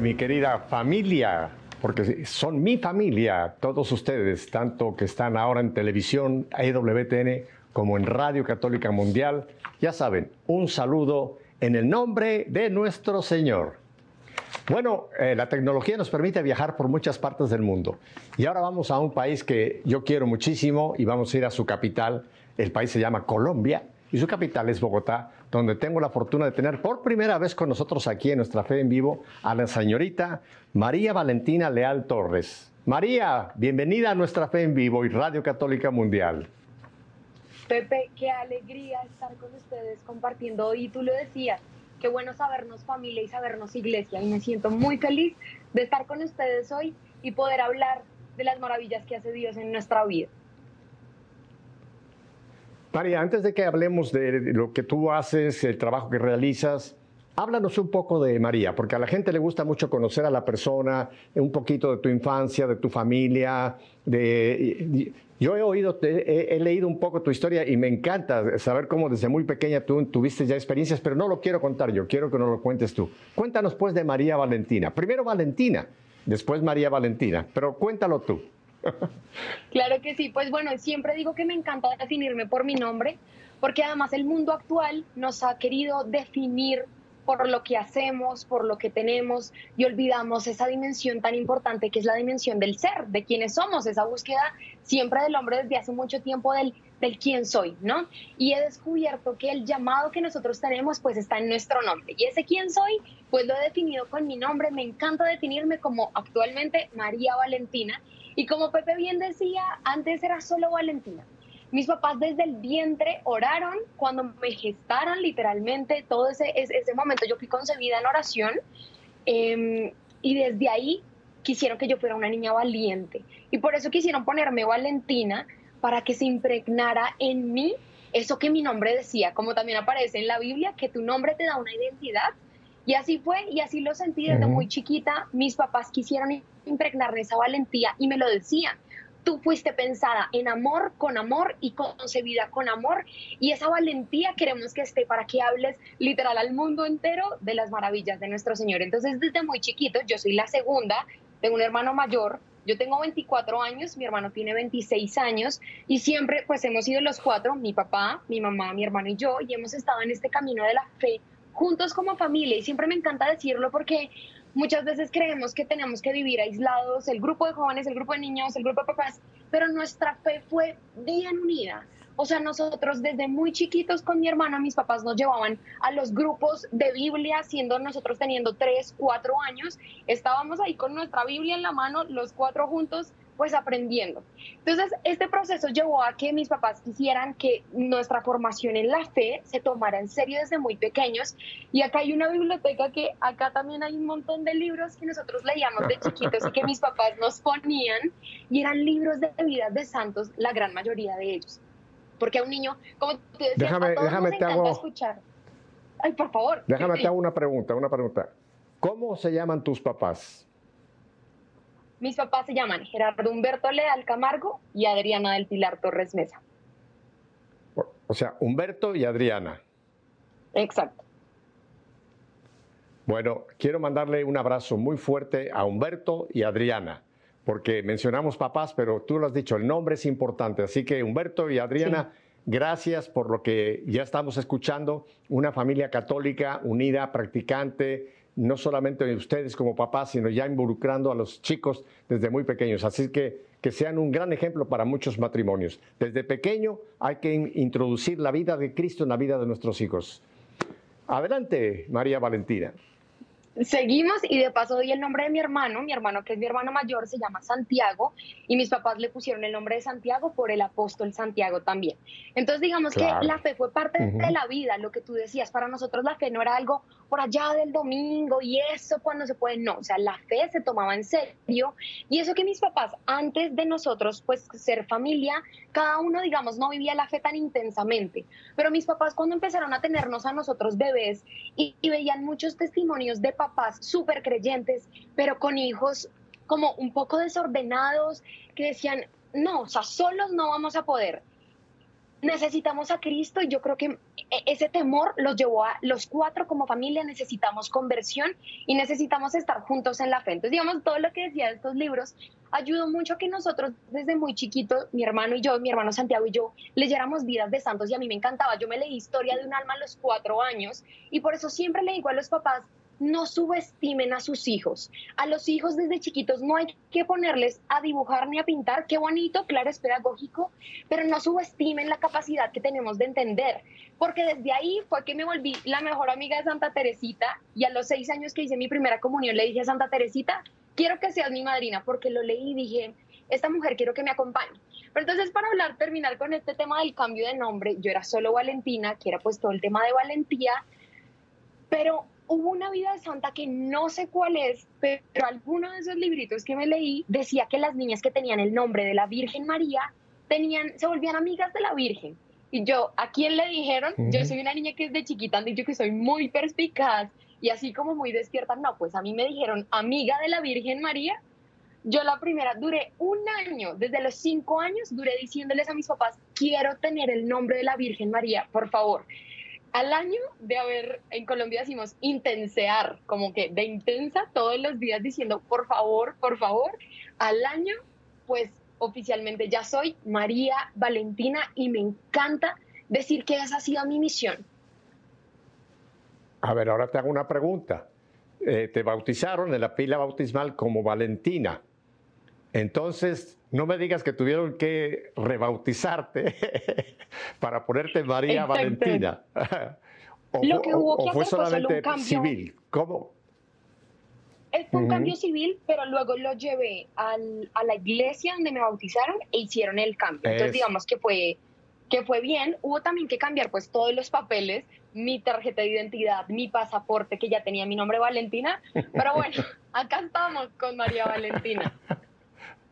mi querida familia? Porque son mi familia, todos ustedes, tanto que están ahora en televisión, EWTN, como en Radio Católica Mundial. Ya saben, un saludo en el nombre de nuestro Señor. Bueno, eh, la tecnología nos permite viajar por muchas partes del mundo. Y ahora vamos a un país que yo quiero muchísimo y vamos a ir a su capital. El país se llama Colombia y su capital es Bogotá, donde tengo la fortuna de tener por primera vez con nosotros aquí en nuestra fe en vivo a la señorita María Valentina Leal Torres. María, bienvenida a nuestra fe en vivo y Radio Católica Mundial. Pepe, qué alegría estar con ustedes compartiendo. Y tú lo decías, qué bueno sabernos familia y sabernos iglesia. Y me siento muy feliz de estar con ustedes hoy y poder hablar de las maravillas que hace Dios en nuestra vida. María, antes de que hablemos de lo que tú haces, el trabajo que realizas, háblanos un poco de María, porque a la gente le gusta mucho conocer a la persona, un poquito de tu infancia, de tu familia. Yo he oído, he, leído un poco tu historia y me encanta saber cómo desde muy pequeña tú tuviste ya experiencias, pero no lo quiero contar yo, quiero que nos lo cuentes tú. Cuéntanos pues de María Valentina. Primero Valentina, después María Valentina, pero cuéntalo tú. Claro que sí, pues bueno, siempre digo que me encanta definirme por mi nombre, porque además el mundo actual nos ha querido definir por lo que hacemos, por lo que tenemos y olvidamos esa dimensión tan importante que es la dimensión del ser, de quiénes somos, esa búsqueda siempre del hombre desde hace mucho tiempo del, del quién soy, ¿no? Y he descubierto que el llamado que nosotros tenemos pues está en nuestro nombre y ese quién soy pues lo he definido con mi nombre, me encanta definirme como actualmente María Valentina y como Pepe bien decía, antes era solo Valentina. Mis papás desde el vientre oraron cuando me gestaron literalmente todo ese, ese momento. Yo fui concebida en oración em, y desde ahí quisieron que yo fuera una niña valiente. Y por eso quisieron ponerme Valentina para que se impregnara en mí eso que mi nombre decía, como también aparece en la Biblia, que tu nombre te da una identidad. Y así fue, y así lo sentí desde muy chiquita. Mis papás quisieron impregnar esa valentía y me lo decían. Tú fuiste pensada en amor, con amor y concebida con amor. Y esa valentía queremos que esté para que hables literal al mundo entero de las maravillas de nuestro Señor. Entonces, desde muy chiquito, yo soy la segunda, tengo un hermano mayor, yo tengo 24 años, mi hermano tiene 26 años y siempre pues hemos sido los cuatro, mi papá, mi mamá, mi hermano y yo, y hemos estado en este camino de la fe juntos como familia y siempre me encanta decirlo porque muchas veces creemos que tenemos que vivir aislados, el grupo de jóvenes, el grupo de niños, el grupo de papás, pero nuestra fe fue bien unida. O sea, nosotros desde muy chiquitos con mi hermana, mis papás nos llevaban a los grupos de Biblia, siendo nosotros teniendo tres, cuatro años. Estábamos ahí con nuestra Biblia en la mano, los cuatro juntos, pues aprendiendo. Entonces, este proceso llevó a que mis papás quisieran que nuestra formación en la fe se tomara en serio desde muy pequeños. Y acá hay una biblioteca que acá también hay un montón de libros que nosotros leíamos de chiquitos y que mis papás nos ponían y eran libros de vidas de santos, la gran mayoría de ellos. Porque a un niño, como tú decías, déjame, déjame te hago, escuchar. Ay, por favor. Déjame te hago una pregunta, una pregunta. ¿Cómo se llaman tus papás? Mis papás se llaman Gerardo Humberto Leal Camargo y Adriana del Pilar Torres Mesa. O sea, Humberto y Adriana. Exacto. Bueno, quiero mandarle un abrazo muy fuerte a Humberto y Adriana, porque mencionamos papás, pero tú lo has dicho, el nombre es importante. Así que Humberto y Adriana, gracias por lo que ya estamos escuchando, una familia católica unida, practicante, no solamente ustedes como papás, sino ya involucrando a los chicos desde muy pequeños. Así que que sean un gran ejemplo para muchos matrimonios. Desde pequeño hay que introducir la vida de Cristo en la vida de nuestros hijos. Adelante, María Valentina. Seguimos y de paso doy el nombre de mi hermano, mi hermano que es mi hermano mayor se llama Santiago y mis papás le pusieron el nombre de Santiago por el apóstol Santiago también. Entonces digamos que la fe fue parte de la vida, lo que tú decías, para nosotros la fe no era algo por allá del domingo y eso cuando se puede, no, o sea, la fe se tomaba en serio y eso que mis papás antes de nosotros pues ser familia, cada uno digamos no vivía la fe tan intensamente, pero mis papás cuando empezaron a tenernos a nosotros bebés y, veían muchos testimonios de papás súper creyentes, pero con hijos como un poco desordenados que decían, no, o sea, solos no vamos a poder necesitamos a Cristo y yo creo que e, ese temor los llevó a los cuatro como familia, necesitamos conversión y necesitamos estar juntos en la fe. Entonces, digamos, todo lo que decía de estos libros ayudó mucho que nosotros desde muy chiquitos, mi hermano y yo, mi hermano Santiago y yo, leyéramos vidas de santos y a mí me encantaba. Yo me leí historia de un alma a los cuatro años y por eso siempre le digo a los papás, no subestimen a sus hijos. A los hijos desde chiquitos no hay que ponerles a dibujar ni a pintar. Qué bonito, claro, es pedagógico, pero no subestimen la capacidad que tenemos de entender. Porque desde ahí fue que me volví la mejor amiga de Santa Teresita y a los seis años que hice mi primera comunión le dije a Santa Teresita, quiero que seas mi madrina, porque lo leí y dije, esta mujer quiero que me acompañe. Pero entonces para hablar, terminar con este tema del cambio de nombre, yo era solo Valentina, que era pues todo el tema de valentía, pero hubo una vida de santa que no sé cuál es, pero alguno de esos libritos que me leí decía que las niñas que tenían el nombre de la Virgen María tenían, se volvían amigas de la Virgen. Y yo, ¿a quién le dijeron? Yo soy una niña que desde chiquita han dicho que soy muy perspicaz y así como muy despierta. No, pues a mí me dijeron amiga de la Virgen María. Yo la primera duré un año, desde los cinco años, duré diciéndoles a mis papás, quiero tener el nombre de la Virgen María, por favor al año de haber, en Colombia decimos intensear, como que de intensa todos los días diciendo, por favor, por favor, al año, pues oficialmente ya soy María Valentina y me encanta decir que esa ha sido mi misión. A ver, ahora te hago una pregunta. Eh, te bautizaron en la pila bautismal como Valentina. Entonces, no me digas que tuvieron que rebautizarte para ponerte María Valentina. o, Lo que hubo que fue hacer solamente civil. ¿Cómo? Fue un cambio civil, pero luego lo llevé al, a la iglesia donde me bautizaron e hicieron el cambio. Entonces, digamos que fue, que fue bien. Hubo también que cambiar pues todos los papeles, mi tarjeta de identidad, mi pasaporte, que ya tenía mi nombre Valentina. Pero bueno, acá estamos con María Valentina.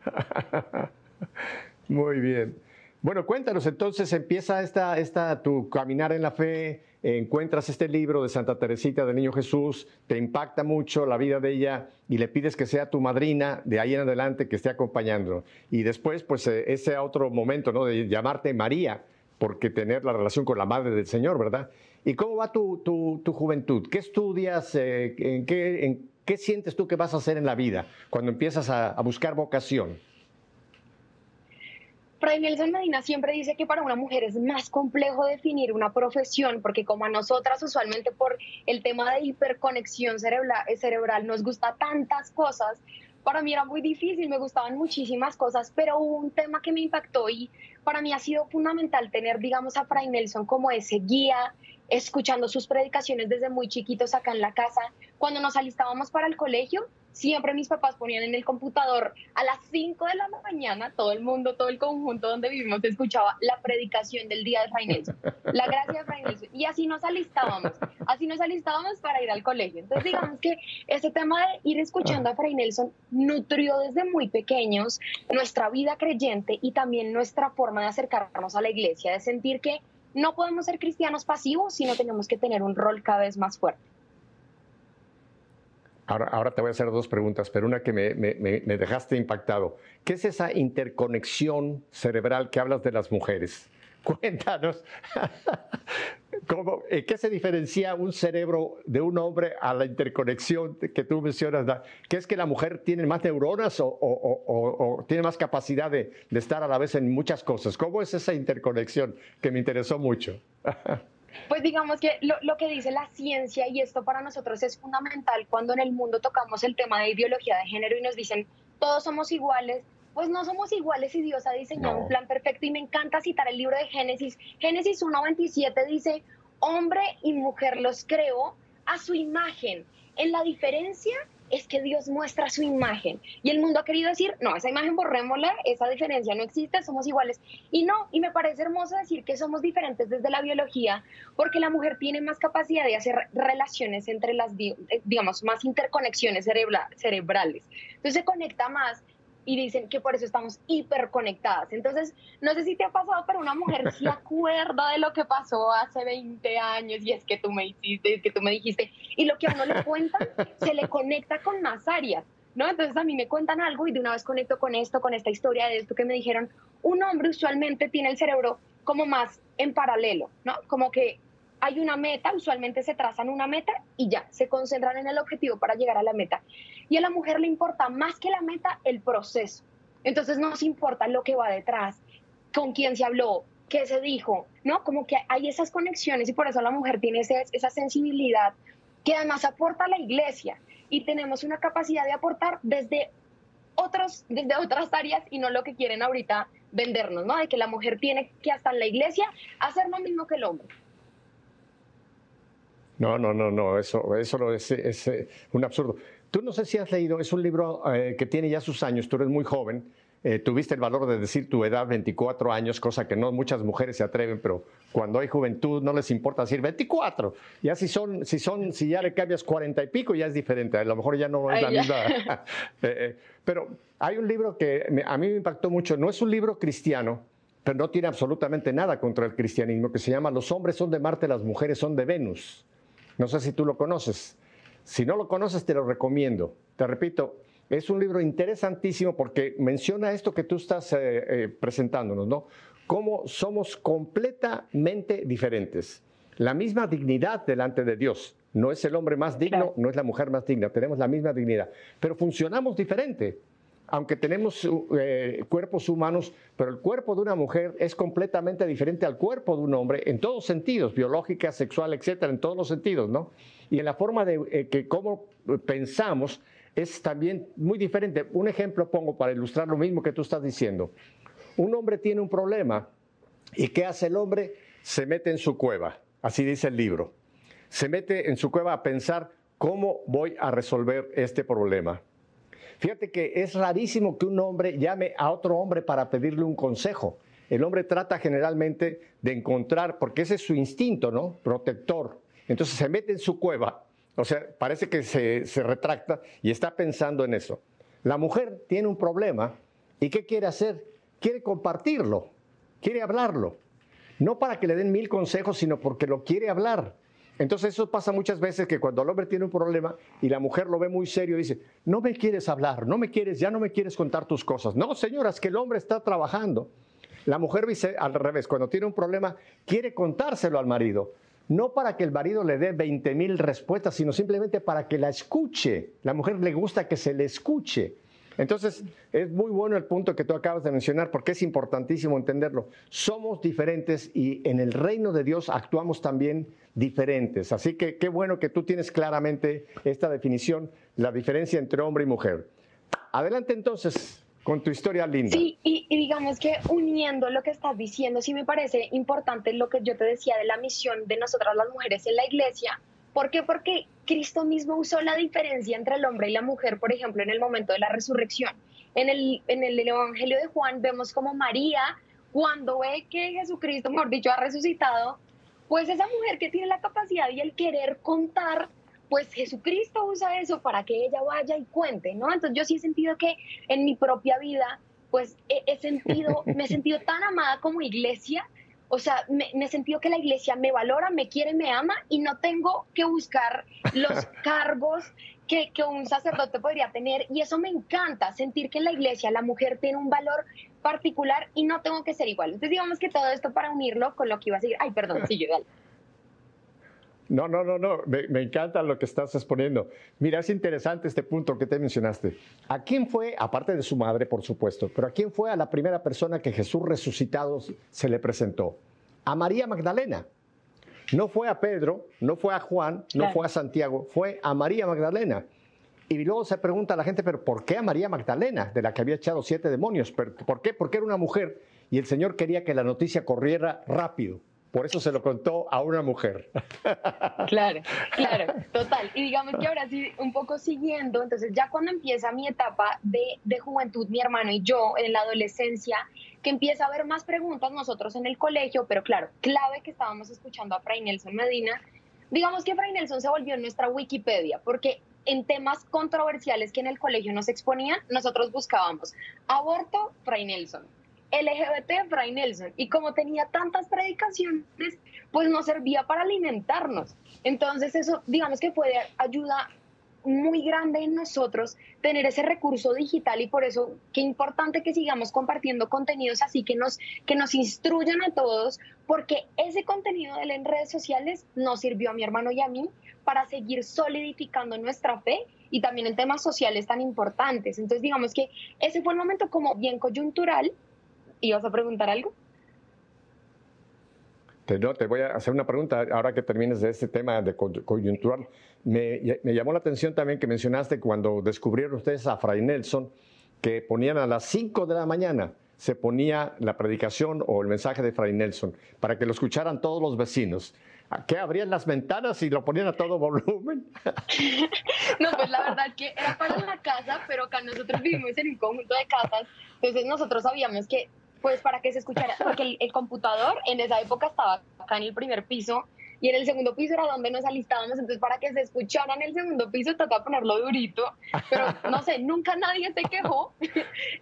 Muy bien. Bueno, cuéntanos, entonces empieza esta, esta, tu caminar en la fe, encuentras este libro de Santa Teresita del Niño Jesús, te impacta mucho la vida de ella y le pides que sea tu madrina de ahí en adelante que esté acompañando. Y después, pues eh, ese otro momento, ¿no? De llamarte María, porque tener la relación con la Madre del Señor, ¿verdad? ¿Y cómo va tu, tu, juventud? ¿Qué estudias? Eh, ¿En qué, ¿Qué sientes tú que vas a hacer en la vida cuando empiezas a, buscar vocación? Fray Nelson Medina siempre dice que para una mujer es más complejo definir una profesión porque como a nosotras usualmente por el tema de hiperconexión cerebral, cerebral nos gusta tantas cosas, para mí era muy difícil, me gustaban muchísimas cosas, pero hubo un tema que me impactó y para mí ha sido fundamental tener, digamos, a Fray Nelson como ese guía, escuchando sus predicaciones desde muy chiquitos acá en la casa. Cuando nos alistábamos para el colegio, siempre mis papás ponían en el computador a las 5 de la mañana, todo el mundo, todo el conjunto donde vivimos escuchaba la predicación del día de Fray Nelson, la gracia de Fray Nelson. Y así nos alistábamos, así nos alistábamos para ir al colegio. Entonces digamos que ese tema de ir escuchando a Fray Nelson nutrió desde muy pequeños nuestra vida creyente y también nuestra forma de acercarnos a la iglesia, de sentir que no podemos ser cristianos pasivos, sino tenemos que tener un rol cada vez más fuerte. Ahora, ahora te voy a hacer dos preguntas, pero una que me, me dejaste impactado. ¿Qué es esa interconexión cerebral que hablas de las mujeres? Cuéntanos, ¿cómo, ¿qué se diferencia un cerebro de un hombre a la interconexión que tú mencionas? ¿Qué es que la mujer tiene más neuronas o, tiene más capacidad de, estar a la vez en muchas cosas? ¿Cómo es esa interconexión que me interesó mucho? Pues digamos que lo, que dice la ciencia, y esto para nosotros es fundamental cuando en el mundo tocamos el tema de ideología de género y nos dicen todos somos iguales, pues no somos iguales y Dios ha diseñado un plan perfecto y me encanta citar el libro de Génesis. Génesis 1.27 dice, hombre y mujer los creó a su imagen. En la diferencia es que Dios muestra su imagen. Y el mundo ha querido decir, no, esa imagen borrémosla, esa diferencia no existe, somos iguales. Y no, y me parece hermoso decir que somos diferentes desde la biología, porque la mujer tiene más capacidad de hacer relaciones entre las, digamos, más interconexiones cerebrales. Entonces se conecta más y dicen que por eso estamos hiperconectadas. Entonces, no sé si te ha pasado, pero una mujer se acuerda de lo que pasó hace 20 años y es que tú me hiciste, es que tú me dijiste, y lo que a uno le cuentan se le conecta con más áreas, ¿no? Entonces a mí me cuentan algo y de una vez conecto con esto, con esta historia de esto que me dijeron. Un hombre usualmente tiene el cerebro como más en paralelo, ¿no? Como que hay una meta, usualmente se trazan una meta y ya, se concentran en el objetivo para llegar a la meta. Y a la mujer le importa más que la meta el proceso. Entonces no nos importa lo que va detrás, con quién se habló, qué se dijo, ¿no? Como que hay esas conexiones y por eso la mujer tiene esa sensibilidad que además aporta a la iglesia y tenemos una capacidad de aportar desde otros, desde otras áreas y no lo que quieren ahorita vendernos, ¿no? De que la mujer tiene que hasta en la iglesia hacer lo mismo que el hombre. No, no, no, no, eso, eso es, es, un absurdo. Tú no sé si has leído, es un libro eh, que tiene ya sus años, tú eres muy joven, eh, tuviste el valor de decir tu edad, 24 años, cosa que no muchas mujeres se atreven, pero cuando hay juventud no les importa decir 24. Ya si son, si son, si ya le cambias 40 y pico, ya es diferente. A lo mejor ya no es la misma. Eh, pero hay un libro que a mí me impactó mucho. No es un libro cristiano, pero no tiene absolutamente nada contra el cristianismo, que se llama Los hombres son de Marte, las mujeres son de Venus. No sé si tú lo conoces. Si no lo conoces, te lo recomiendo. Te repito, es un libro interesantísimo porque menciona esto que tú estás eh, eh, presentándonos, ¿no? Cómo somos completamente diferentes. La misma dignidad delante de Dios. No es el hombre más digno, no es la mujer más digna, tenemos la misma dignidad, pero funcionamos diferente. Aunque tenemos eh, cuerpos humanos, pero el cuerpo de una mujer es completamente diferente al cuerpo de un hombre en todos sentidos, biológica, sexual, etcétera, en todos los sentidos, ¿no? Y en la forma de que cómo pensamos, es también muy diferente. Un ejemplo pongo para ilustrar lo mismo que tú estás diciendo. Un hombre tiene un problema y ¿qué hace el hombre? Se mete en su cueva, así dice el libro. Se mete en su cueva a pensar cómo voy a resolver este problema. Fíjate que es rarísimo que un hombre llame a otro hombre para pedirle un consejo. El hombre trata generalmente de encontrar, porque ese es su instinto, ¿no? Protector. Entonces se mete en su cueva o sea, parece que se, retracta y está pensando en eso. La mujer tiene un problema y ¿qué quiere hacer? Quiere compartirlo, quiere hablarlo. No para que le den mil consejos, sino porque lo quiere hablar. Entonces eso pasa muchas veces que cuando el hombre tiene un problema y la mujer lo ve muy serio, dice, no me quieres hablar, no me quieres, ya no me quieres contar tus cosas. No, señoras, que el hombre está trabajando. La mujer dice al revés, cuando tiene un problema, quiere contárselo al marido no para que el marido le dé 20 mil respuestas, sino simplemente para que la escuche. La mujer le gusta que se le escuche. Entonces, es muy bueno el punto que tú acabas de mencionar porque es importantísimo entenderlo. Somos diferentes y en el reino de Dios actuamos también diferentes. Así que qué bueno que tú tienes claramente esta definición, la diferencia entre hombre y mujer. Adelante entonces con tu historia linda. Sí, y, digamos que uniendo lo que estás diciendo, sí me parece importante lo que yo te decía de la misión de nosotras las mujeres en la iglesia. ¿Por qué? Porque Cristo mismo usó la diferencia entre el hombre y la mujer, por ejemplo, en el momento de la resurrección. En el, en el Evangelio de Juan vemos como María, cuando ve que Jesucristo, mejor dicho, ha resucitado, pues esa mujer que tiene la capacidad y el querer contar pues Jesucristo usa eso para que ella vaya y cuente, ¿no? Entonces yo sí he sentido que en mi propia vida, pues he, sentido, me he sentido tan amada como iglesia, o sea, me, he sentido que la iglesia me valora, me quiere, me ama y no tengo que buscar los cargos que, que, un sacerdote podría tener. Y eso me encanta, sentir que en la iglesia la mujer tiene un valor particular y no tengo que ser igual. Entonces digamos que todo esto para unirlo con lo que iba a decir. Ay, perdón, sí, yo dale. No, no, no, no, me, encanta lo que estás exponiendo. Mira, es interesante este punto que te mencionaste. ¿A quién fue, aparte de su madre, por supuesto, pero a quién fue a la primera persona que Jesús resucitado se le presentó? A María Magdalena. No fue a Pedro, no fue a Juan, no fue a Santiago, fue a María Magdalena. Y luego se pregunta a la gente, pero ¿por qué a María Magdalena, de la que había echado siete demonios? ¿Por qué? Porque era una mujer y el Señor quería que la noticia corriera rápido. Por eso se lo contó a una mujer. Claro, claro, total. Y digamos que ahora sí, un poco siguiendo, entonces ya cuando empieza mi etapa de, de juventud, mi hermano y yo en la adolescencia, que empieza a haber más preguntas nosotros en el colegio, pero claro, clave que estábamos escuchando a Fray Nelson Medina, digamos que Fray Nelson se volvió nuestra Wikipedia, porque en temas controversiales que en el colegio nos exponían, nosotros buscábamos aborto, Fray Nelson, LGBT Fray Nelson. Y como tenía tantas predicaciones, pues nos servía para alimentarnos. Entonces eso, digamos que fue de ayuda muy grande en nosotros tener ese recurso digital y por eso qué importante que sigamos compartiendo contenidos así que nos, que nos instruyan a todos, porque ese contenido de él en redes sociales nos sirvió a mi hermano y a mí para seguir solidificando nuestra fe y también en temas sociales tan importantes. Entonces digamos que ese fue el momento como bien coyuntural. ¿Ibas a preguntar algo? Te, no, te voy a hacer una pregunta ahora que termines de este tema de coyuntural. Me, me, llamó la atención también que mencionaste cuando descubrieron ustedes a Fray Nelson, que ponían a las 5 de la mañana, se ponía la predicación o el mensaje de Fray Nelson para que lo escucharan todos los vecinos. ¿Qué abrían las ventanas y lo ponían a todo volumen? no, pues la verdad que era para la casa, pero acá nosotros vivimos en un conjunto de casas, entonces nosotros sabíamos que pues para que se escuchara, porque el, computador en esa época estaba acá en el primer piso y en el segundo piso era donde nos alistábamos, entonces para que se escuchara en el segundo piso de ponerlo durito, pero no sé, nunca nadie se quejó,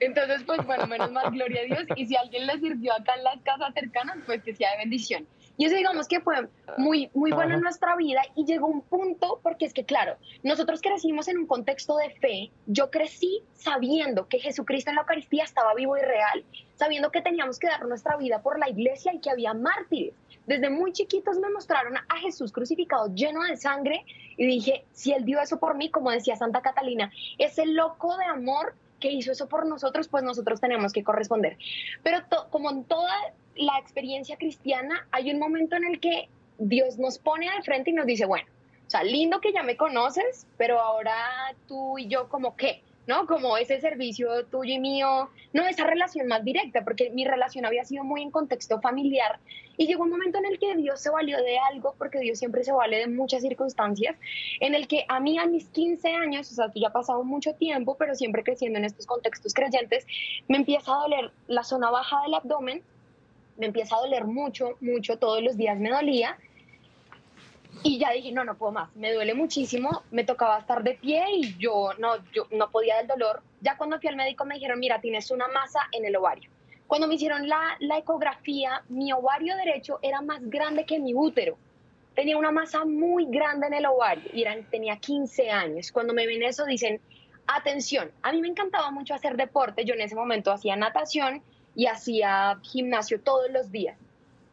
entonces pues bueno, menos mal, gloria a Dios, y si alguien le sirvió acá en las casas cercanas, pues que sea de bendición. Y eso digamos que fue muy, muy bueno en nuestra vida y llegó un punto, porque es que claro, nosotros crecimos en un contexto de fe, yo crecí sabiendo que Jesucristo en la Eucaristía estaba vivo y real, sabiendo que teníamos que dar nuestra vida por la iglesia y que había mártires. Desde muy chiquitos me mostraron a Jesús crucificado lleno de sangre y dije, si Él dio eso por mí, como decía Santa Catalina, ese loco de amor que hizo eso por nosotros, pues nosotros tenemos que corresponder. Pero como en toda la experiencia cristiana, hay un momento en el que Dios nos pone al frente y nos dice, bueno, o sea, lindo que ya me conoces, pero ahora tú y yo como qué, ¿no? Como ese servicio tuyo y mío, no esa relación más directa, porque mi relación había sido muy en contexto familiar y llegó un momento en el que Dios se valió de algo, porque Dios siempre se vale de muchas circunstancias, en el que a mí a mis 15 años, o sea, tú ya ha pasado mucho tiempo, pero siempre creciendo en estos contextos creyentes, me empieza a doler la zona baja del abdomen me empieza a doler mucho, mucho, todos los días me dolía. Y ya dije, no, no puedo más, me duele muchísimo, me tocaba estar de pie y yo no, yo no podía del dolor. Ya cuando fui al médico me dijeron, mira, tienes una masa en el ovario. Cuando me hicieron la, la ecografía, mi ovario derecho era más grande que mi útero. Tenía una masa muy grande en el ovario y eran, tenía 15 años. Cuando me ven eso dicen, atención, a mí me encantaba mucho hacer deporte, yo en ese momento hacía natación y hacía gimnasio todos los días.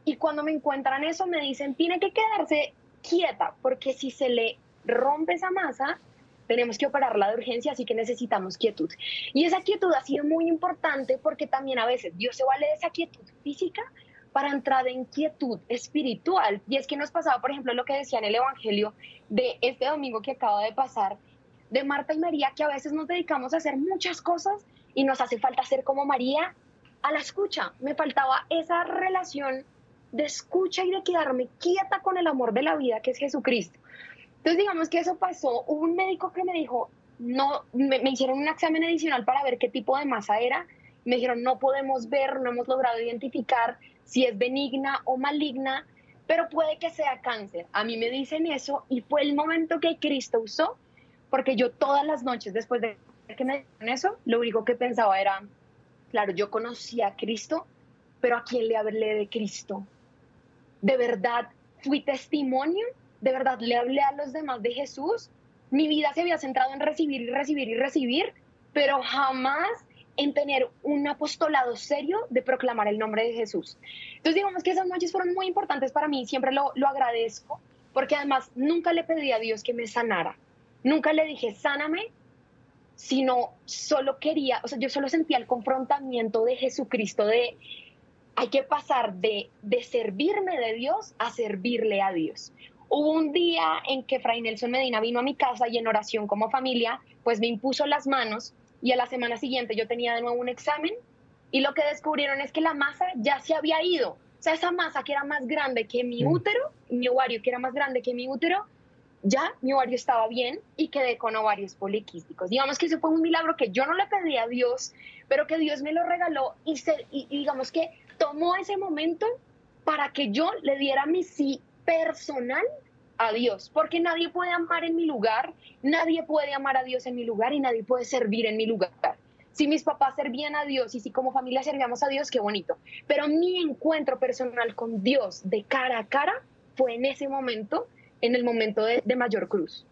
Y cuando me encuentran eso, me dicen, tiene que quedarse quieta, porque si se le rompe esa masa, tenemos que operarla de urgencia, así que necesitamos quietud. Y esa quietud ha sido muy importante porque también a veces Dios se vale de esa quietud física para entrar en quietud espiritual. Y es que nos pasaba, por ejemplo, lo que decía en el Evangelio de este domingo que acaba de pasar, de Marta y María, que a veces nos dedicamos a hacer muchas cosas y nos hace falta ser como María a la escucha. Me faltaba esa relación de escucha y de quedarme quieta con el amor de la vida que es Jesucristo. Entonces digamos que eso pasó. Hubo un médico que me dijo, no, me, hicieron un examen adicional para ver qué tipo de masa era. Me dijeron, no podemos ver, no hemos logrado identificar si es benigna o maligna, pero puede que sea cáncer. A mí me dicen eso y fue el momento que Cristo usó, porque yo todas las noches después de que me dijeron eso, lo único que pensaba era, Claro, yo conocí a Cristo, pero ¿a quién le hablé de Cristo? ¿De verdad fui testimonio? ¿De verdad le hablé a los demás de Jesús? Mi vida se había centrado en recibir y recibir y recibir, pero jamás en tener un apostolado serio de proclamar el nombre de Jesús. Entonces digamos que esas noches fueron muy importantes para mí, siempre lo, lo agradezco, porque además nunca le pedí a Dios que me sanara, nunca le dije, sáname, sino solo quería, o sea, yo solo sentía el confrontamiento de Jesucristo de hay que pasar de, de servirme de Dios a servirle a Dios. Hubo un día en que Fray Nelson Medina vino a mi casa y en oración como familia, pues me impuso las manos y a la semana siguiente yo tenía de nuevo un examen y lo que descubrieron es que la masa ya se había ido. O sea, esa masa que era más grande que mi mm. útero, mi ovario que era más grande que mi útero, ya mi ovario estaba bien y quedé con ovarios poliquísticos. Digamos que ese fue un milagro que yo no le pedí a Dios, pero que Dios me lo regaló y, se, digamos que tomó ese momento para que yo le diera mi sí personal a Dios, porque nadie puede amar en mi lugar, nadie puede amar a Dios en mi lugar y nadie puede servir en mi lugar. Si mis papás servían a Dios y si como familia servíamos a Dios, qué bonito. Pero mi encuentro personal con Dios de cara a cara fue en ese momento en el momento de, mayor cruz.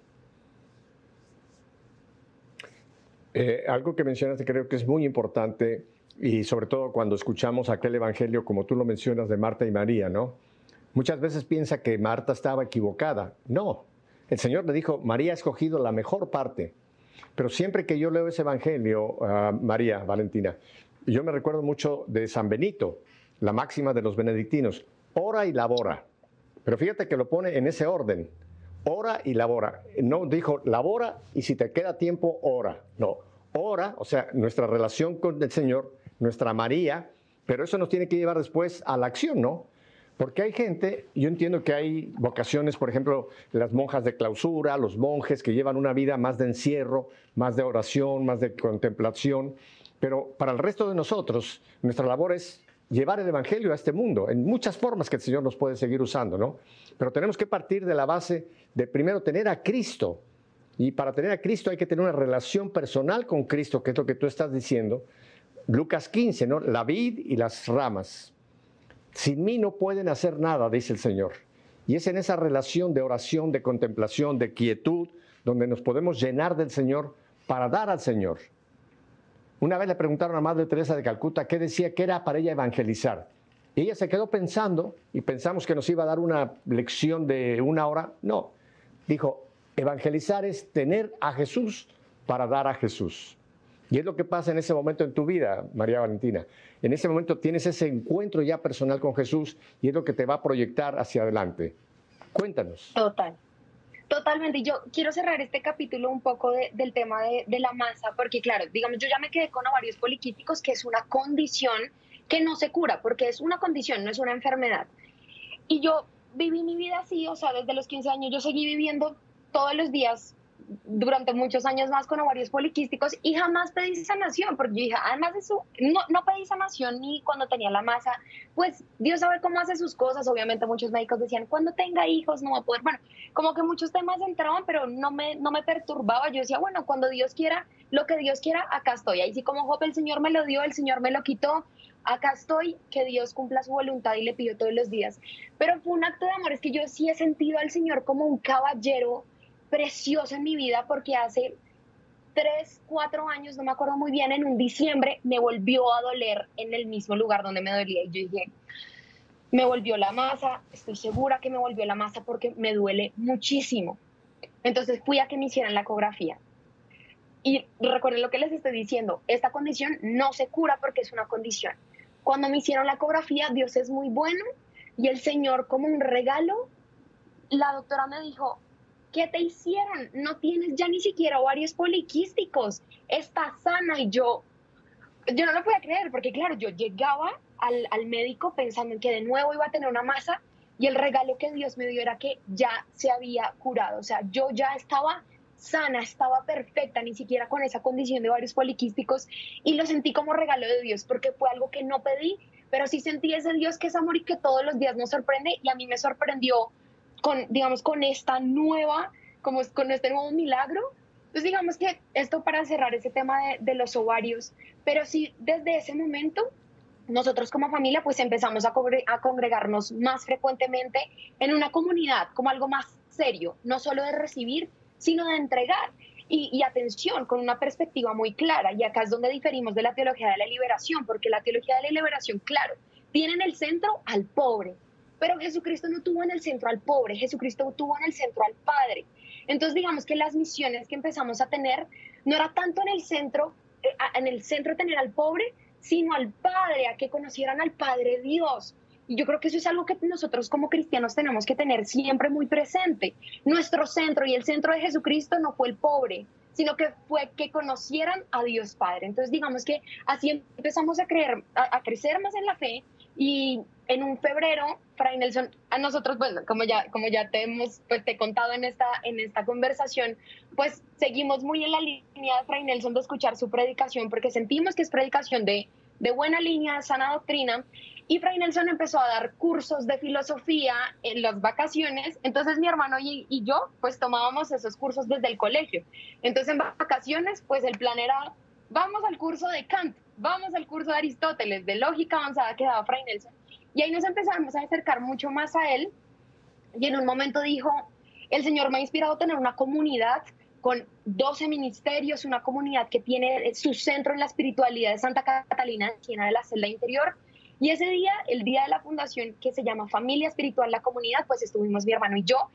Eh, algo que mencionaste creo que es muy importante y sobre todo cuando escuchamos aquel evangelio, como tú lo mencionas, de Marta y María, ¿no? Muchas veces piensa que Marta estaba equivocada. No, el Señor le dijo, María ha escogido la mejor parte. Pero siempre que yo leo ese evangelio, María, Valentina, yo me recuerdo mucho de San Benito, la máxima de los benedictinos, ora y labora. Pero fíjate que lo pone en ese orden, ora y labora. No dijo labora y si te queda tiempo, ora. No, ora, o sea, nuestra relación con el Señor nuestra María, pero eso nos tiene que llevar después a la acción, ¿no? Porque hay gente, yo entiendo que hay vocaciones, por ejemplo, las monjas de clausura, los monjes que llevan una vida más de encierro, más de oración, más de contemplación, pero para el resto de nosotros, nuestra labor es llevar el Evangelio a este mundo, en muchas formas que el Señor nos puede seguir usando, ¿no? Pero tenemos que partir de la base de primero tener a Cristo, y para tener a Cristo hay que tener una relación personal con Cristo, que es lo que tú estás diciendo, Lucas 15, ¿no? La vid y las ramas. Sin mí no pueden hacer nada, dice el Señor. Y es en esa relación de oración, de contemplación, de quietud, donde nos podemos llenar del Señor para dar al Señor. Una vez le preguntaron a Madre Teresa de Calcuta qué decía que era para ella evangelizar. Ella se quedó pensando y pensamos que nos iba a dar una lección de una hora. No, dijo, evangelizar es tener a Jesús para dar a Jesús. Y es lo que pasa en ese momento en tu vida, María Valentina. En ese momento tienes ese encuentro ya personal con Jesús y es lo que te va a proyectar hacia adelante. Cuéntanos. Total. Totalmente. Yo quiero cerrar este capítulo un poco del tema de, de, la masa, porque claro, digamos, yo ya me quedé con ovarios poliquíticos, que es una condición que no se cura, porque es una condición, no es una enfermedad. Y yo viví mi vida así, o sea, desde los 15 años yo seguí viviendo todos los días durante muchos años más con ovarios poliquísticos y jamás pedí sanación, porque yo dije, además de eso, no, no pedí sanación ni cuando tenía la masa, pues Dios sabe cómo hace sus cosas, obviamente muchos médicos decían, cuando tenga hijos no va a poder, bueno, como que muchos temas entraban, pero no me, no me perturbaba, yo decía, bueno, cuando Dios quiera, lo que Dios quiera, acá estoy, ahí sí como Job, el Señor me lo dio, el Señor me lo quitó, acá estoy, que Dios cumpla su voluntad y le pido todos los días, pero fue un acto de amor, es que yo sí he sentido al Señor como un caballero, precioso en mi vida porque hace tres, cuatro años, no me acuerdo muy bien, en un diciembre me volvió a doler en el mismo lugar donde me dolía. Y yo dije, me volvió la masa, estoy segura que me volvió la masa porque me duele muchísimo. Entonces fui a que me hicieran la ecografía. Y recuerden lo que les estoy diciendo, esta condición no se cura porque es una condición. Cuando me hicieron la ecografía, Dios es muy bueno y el Señor como un regalo, la doctora me dijo, ¿qué te hicieron? No tienes ya ni siquiera ovarios poliquísticos, estás sana y yo, yo no lo podía creer porque claro, yo llegaba al, al médico pensando en que de nuevo iba a tener una masa y el regalo que Dios me dio era que ya se había curado, o sea, yo ya estaba sana, estaba perfecta, ni siquiera con esa condición de ovarios poliquísticos y lo sentí como regalo de Dios porque fue algo que no pedí, pero sí sentí ese Dios que es amor y que todos los días nos sorprende y a mí me sorprendió con, digamos, con esta nueva, como con este nuevo milagro. Entonces, digamos que esto para cerrar ese tema de, de los ovarios, pero sí, desde ese momento, nosotros como familia, pues empezamos a, a congregarnos más frecuentemente en una comunidad, como algo más serio, no solo de recibir, sino de entregar. Y, y, atención, con una perspectiva muy clara. Y acá es donde diferimos de la teología de la liberación, porque la teología de la liberación, claro, tiene en el centro al pobre, pero Jesucristo no tuvo en el centro al pobre, Jesucristo tuvo en el centro al Padre. Entonces digamos que las misiones que empezamos a tener no era tanto en el centro, eh, en el centro tener al pobre, sino al Padre, a que conocieran al Padre Dios. Y yo creo que eso es algo que nosotros como cristianos tenemos que tener siempre muy presente. Nuestro centro y el centro de Jesucristo no fue el pobre, sino que fue que conocieran a Dios Padre. Entonces digamos que así empezamos a, creer, a crecer más en la fe y en un febrero, Fray Nelson, a nosotros, bueno, como ya, como ya te hemos pues, te he contado en esta, en esta conversación, pues seguimos muy en la línea de Fray Nelson de escuchar su predicación, porque sentimos que es predicación de, de buena línea, sana doctrina, y Fray Nelson empezó a dar cursos de filosofía en las vacaciones, entonces mi hermano y, y yo, pues tomábamos esos cursos desde el colegio. Entonces en vacaciones, pues el plan era, vamos al curso de Kant, vamos al curso de Aristóteles, de lógica avanzada que daba Fray Nelson. Y ahí nos empezamos a acercar mucho más a él. Y en un momento dijo, el Señor me ha inspirado a tener una comunidad con 12 ministerios, una comunidad que tiene su centro en la espiritualidad de Santa Catalina, en de la celda interior. Y ese día, el día de la fundación que se llama Familia Espiritual La Comunidad, pues estuvimos mi hermano y yo,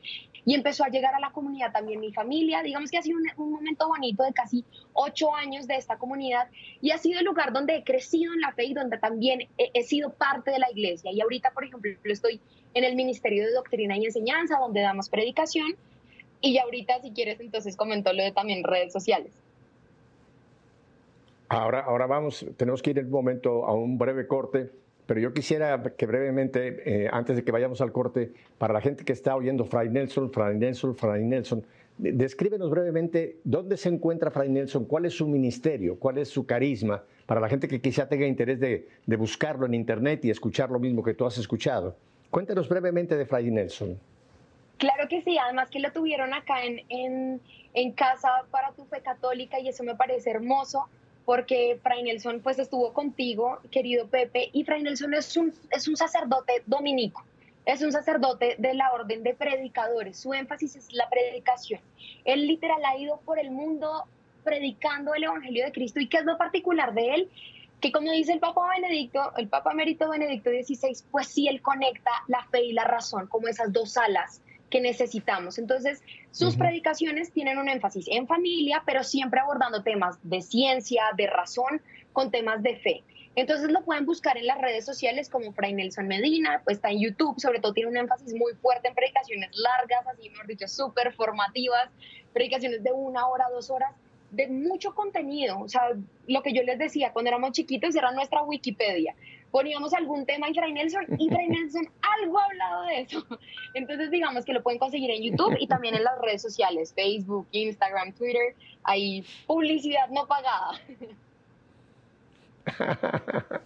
y empezó a llegar a la comunidad también mi familia. Digamos que ha sido un, momento bonito de casi ocho años de esta comunidad y ha sido el lugar donde he crecido en la fe y donde también he, sido parte de la iglesia. Y ahorita, por ejemplo, estoy en el Ministerio de Doctrina y Enseñanza, donde damos predicación y ahorita, si quieres, entonces comentó lo de también redes sociales. Ahora, ahora vamos, tenemos que ir en un momento a un breve corte, pero yo quisiera que brevemente, eh, antes de que vayamos al corte, para la gente que está oyendo Fray Nelson, Fray Nelson, Fray Nelson, descríbenos brevemente dónde se encuentra Fray Nelson, cuál es su ministerio, cuál es su carisma, para la gente que quizá tenga interés de, buscarlo en Internet y escuchar lo mismo que tú has escuchado. Cuéntanos brevemente de Fray Nelson. Claro que sí, además que lo tuvieron acá en, en, en, casa para tu fe católica y eso me parece hermoso porque Fray Nelson pues estuvo contigo, querido Pepe, y Fray Nelson es un, es un sacerdote dominico, es un sacerdote de la orden de predicadores, su énfasis es la predicación. Él literal ha ido por el mundo predicando el Evangelio de Cristo. Y qué es lo particular de él, que como dice el Papa Benedicto, el Papa Emérito Benedicto XVI, pues sí, él conecta la fe y la razón como esas dos alas que necesitamos. Entonces, sus predicaciones tienen un énfasis en familia, pero siempre abordando temas de ciencia, de razón, con temas de fe. Entonces lo pueden buscar en las redes sociales como Fray Nelson Medina, pues está en YouTube, sobre todo tiene un énfasis muy fuerte en predicaciones largas, así mejor dicho, súper formativas, predicaciones de una hora, dos horas, de mucho contenido. O sea, lo que yo les decía, cuando éramos chiquitos era nuestra Wikipedia poníamos algún tema y Fray Nelson y Fray Nelson algo ha hablado de eso. Entonces digamos que lo pueden conseguir en YouTube y también en las redes sociales, Facebook, Instagram, Twitter, hay publicidad no pagada.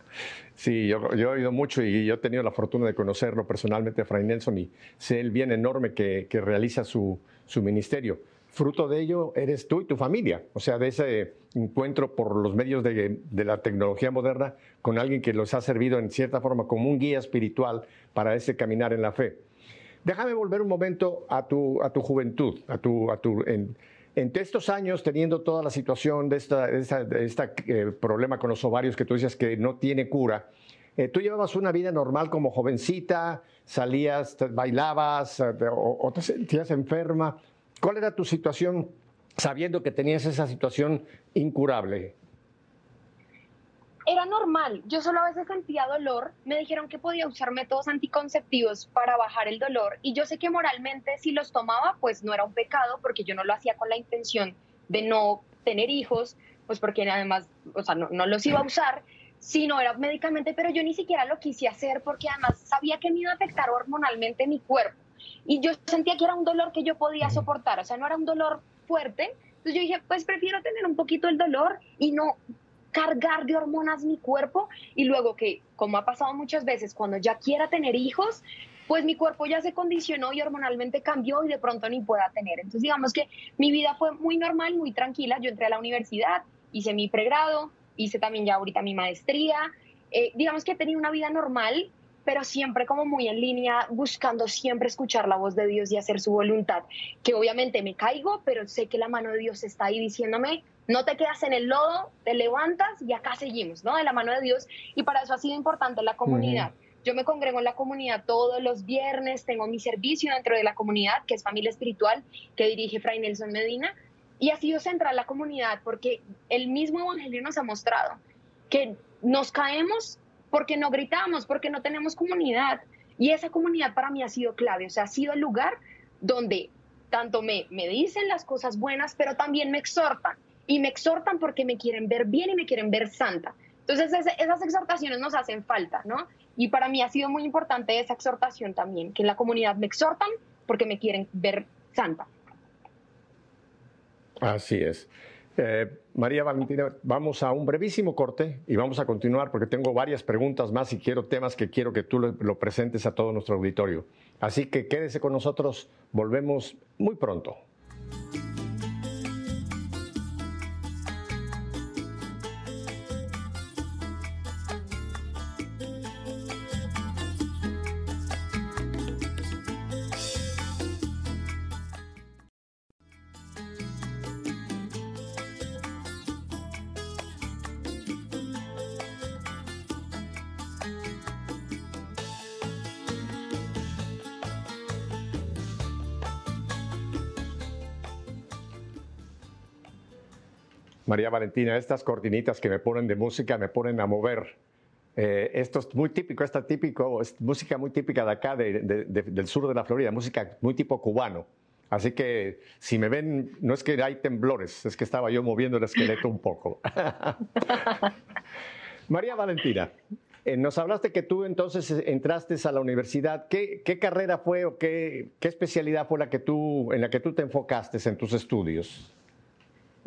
Sí, yo, yo, he oído mucho y yo he tenido la fortuna de conocerlo personalmente, Fray Nelson, y sé el bien enorme que, que realiza su, su ministerio fruto de ello eres tú y tu familia, o sea, de ese encuentro por los medios de, la tecnología moderna con alguien que los ha servido en cierta forma como un guía espiritual para ese caminar en la fe. Déjame volver un momento a tu, a tu juventud, a tu, a tu, en, estos años, teniendo toda la situación de este problema con los ovarios que tú dices que no tiene cura, eh, tú llevabas una vida normal como jovencita, salías, bailabas o, te sentías enferma. ¿Cuál era tu situación sabiendo que tenías esa situación incurable? Era normal, yo solo a veces sentía dolor, me dijeron que podía usar métodos anticonceptivos para bajar el dolor y yo sé que moralmente si los tomaba pues no era un pecado porque yo no lo hacía con la intención de no tener hijos, pues porque además, o sea, no, no los iba a usar, sino era médicamente, pero yo ni siquiera lo quise hacer porque además sabía que me iba a afectar hormonalmente mi cuerpo. Y yo sentía que era un dolor que yo podía soportar, o sea, no era un dolor fuerte. Entonces yo dije, pues prefiero tener un poquito el dolor y no cargar de hormonas mi cuerpo y luego que, como ha pasado muchas veces, cuando ya quiera tener hijos, pues mi cuerpo ya se condicionó y hormonalmente cambió y de pronto ni pueda tener. Entonces digamos que mi vida fue muy normal, muy tranquila. Yo entré a la universidad, hice mi pregrado, hice también ya ahorita mi maestría. Eh, digamos que he tenido una vida normal, pero siempre como muy en línea, buscando siempre escuchar la voz de Dios y hacer su voluntad, que obviamente me caigo, pero sé que la mano de Dios está ahí diciéndome, no te quedas en el lodo, te levantas y acá seguimos, ¿no? De la mano de Dios. Y para eso ha sido importante la comunidad. Yo me congrego en la comunidad todos los viernes, tengo mi servicio dentro de la comunidad, que es Familia Espiritual, que dirige Fray Nelson Medina, y ha sido central la comunidad porque el mismo Evangelio nos ha mostrado que nos caemos porque no gritamos, porque no tenemos comunidad. Y esa comunidad para mí ha sido clave, o sea, ha sido el lugar donde tanto me, me dicen las cosas buenas, pero también me exhortan. Y me exhortan porque me quieren ver bien y me quieren ver santa. Entonces esas exhortaciones nos hacen falta, ¿no? Y para mí ha sido muy importante esa exhortación también, que en la comunidad me exhortan porque me quieren ver santa. Así es. Eh, María Valentina, vamos a un brevísimo corte y vamos a continuar porque tengo varias preguntas más y quiero temas que quiero que tú lo presentes a todo nuestro auditorio. Así que quédese con nosotros, volvemos muy pronto. María Valentina, estas cortinitas que me ponen de música me ponen a mover. Eh, esto es muy típico, esta típico, es música muy típica de acá, del sur de la Florida, música muy tipo cubano. Así que si me ven, no es que hay temblores, es que estaba yo moviendo el esqueleto un poco. María Valentina, eh, nos hablaste que tú entonces entraste a la universidad. ¿Qué, carrera fue o qué, qué, especialidad fue la que tú, en la que tú te enfocaste en tus estudios?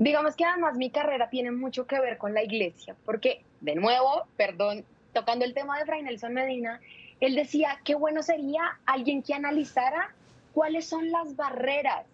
Digamos que además mi carrera tiene mucho que ver con la iglesia, porque de nuevo, perdón, tocando el tema de Fray Nelson Medina, él decía, qué bueno sería alguien que analizara cuáles son las barreras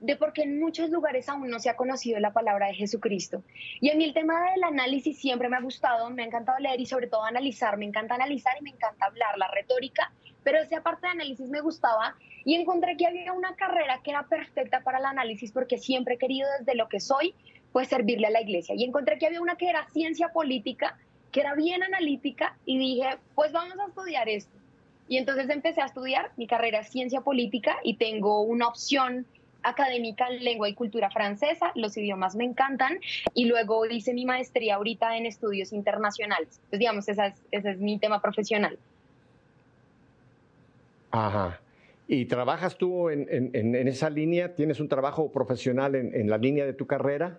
de por qué en muchos lugares aún no se ha conocido la palabra de Jesucristo. Y a mí el tema del análisis siempre me ha gustado, me ha encantado leer y sobre todo analizar, me encanta analizar y me encanta hablar, la retórica, pero esa parte de análisis me gustaba y encontré que había una carrera que era perfecta para el análisis porque siempre he querido desde lo que soy, pues servirle a la iglesia. Y encontré que había una que era ciencia política, que era bien analítica y dije, pues vamos a estudiar esto. Y entonces empecé a estudiar, mi carrera es ciencia política y tengo una opción académica en lengua y cultura francesa, los idiomas me encantan, y luego hice mi maestría ahorita en estudios internacionales. Pues digamos, ese es mi tema profesional. Ajá. ¿Y trabajas tú en, en, esa línea? ¿Tienes un trabajo profesional en, la línea de tu carrera?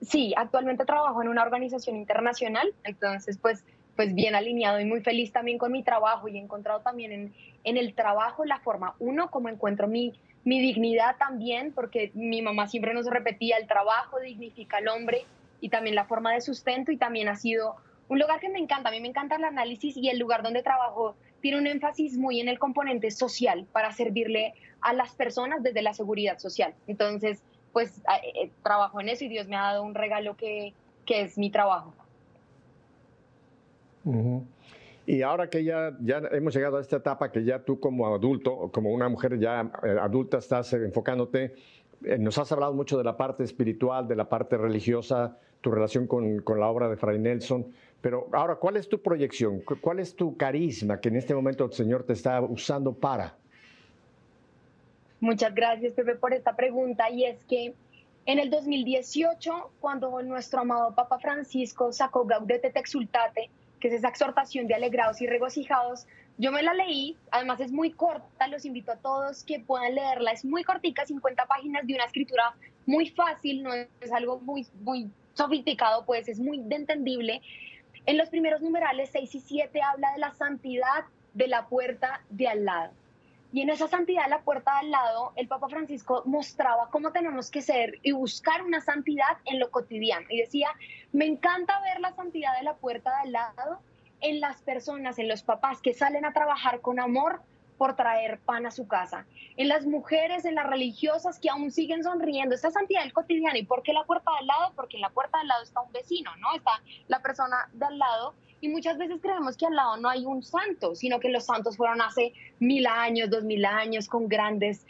Sí, actualmente trabajo en una organización internacional, entonces pues, pues bien alineado y muy feliz también con mi trabajo y he encontrado también en, en el trabajo la forma, uno, como encuentro mi, mi dignidad también, porque mi mamá siempre nos repetía, el trabajo dignifica al hombre y también la forma de sustento y también ha sido un lugar que me encanta, a mí me encanta el análisis y el lugar donde trabajo tiene un énfasis muy en el componente social para servirle a las personas desde la seguridad social. Entonces, pues eh, trabajo en eso y Dios me ha dado un regalo que, que es mi trabajo. Y ahora que ya, ya hemos llegado a esta etapa que ya tú como adulto, como una mujer ya eh, adulta, estás enfocándote, eh, nos has hablado mucho de la parte espiritual, de la parte religiosa, tu relación con, con, la obra de Fray Nelson, pero ahora, ¿cuál es tu proyección? ¿Cuál es tu carisma que en este momento el Señor te está usando para? Muchas gracias, Pepe, por esta pregunta. Y es que en el 2018, cuando nuestro amado Papa Francisco sacó Gaudete te exultate, que es esa exhortación de alegrados y regocijados. Yo me la leí, además es muy corta, los invito a todos que puedan leerla, es muy cortica, 50 páginas de una escritura muy fácil, no es algo muy, muy sofisticado, pues es muy entendible. En los primeros numerales 6 y 7 habla de la santidad de la puerta de al lado. Y en esa santidad de la puerta de al lado, el Papa Francisco mostraba cómo tenemos que ser y buscar una santidad en lo cotidiano. Y decía, me encanta ver la santidad de la puerta de al lado en las personas, en los papás que salen a trabajar con amor por traer pan a su casa, en las mujeres, en las religiosas que aún siguen sonriendo, esta santidad del cotidiano. ¿Y por qué la puerta de al lado? Porque en la puerta de al lado está un vecino, ¿no? Está la persona de al lado y muchas veces creemos que al lado no hay un santo, sino que los santos fueron hace mil años, dos mil años, con grandes,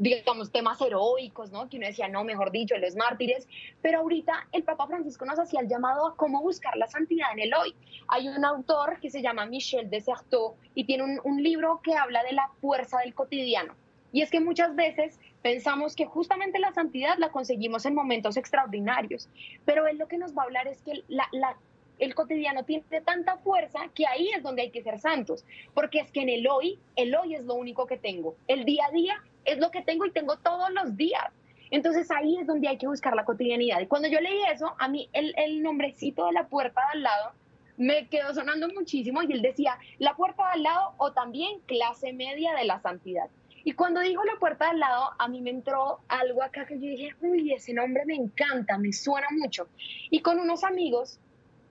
digamos, temas heroicos, ¿no? Que uno decía, no, mejor dicho, los mártires. Pero ahorita el Papa Francisco nos hacía el llamado a cómo buscar la santidad en el hoy. Hay un autor que se llama Michel Desserteau y tiene un, libro que habla de la fuerza del cotidiano. Y es que muchas veces pensamos que justamente la santidad la conseguimos en momentos extraordinarios, pero él lo que nos va a hablar es que la el cotidiano tiene tanta fuerza que ahí es donde hay que ser santos, porque es que en el hoy, el hoy es lo único que tengo, el día a día es lo que tengo y tengo todos los días. Entonces ahí es donde hay que buscar la cotidianidad. Y cuando yo leí eso, a mí el, el nombrecito de la puerta de al lado me quedó sonando muchísimo y él decía, la puerta de al lado o también clase media de la santidad. Y cuando dijo la puerta de al lado, a mí me entró algo acá que yo dije, uy, ese nombre me encanta, me suena mucho. Y con unos amigos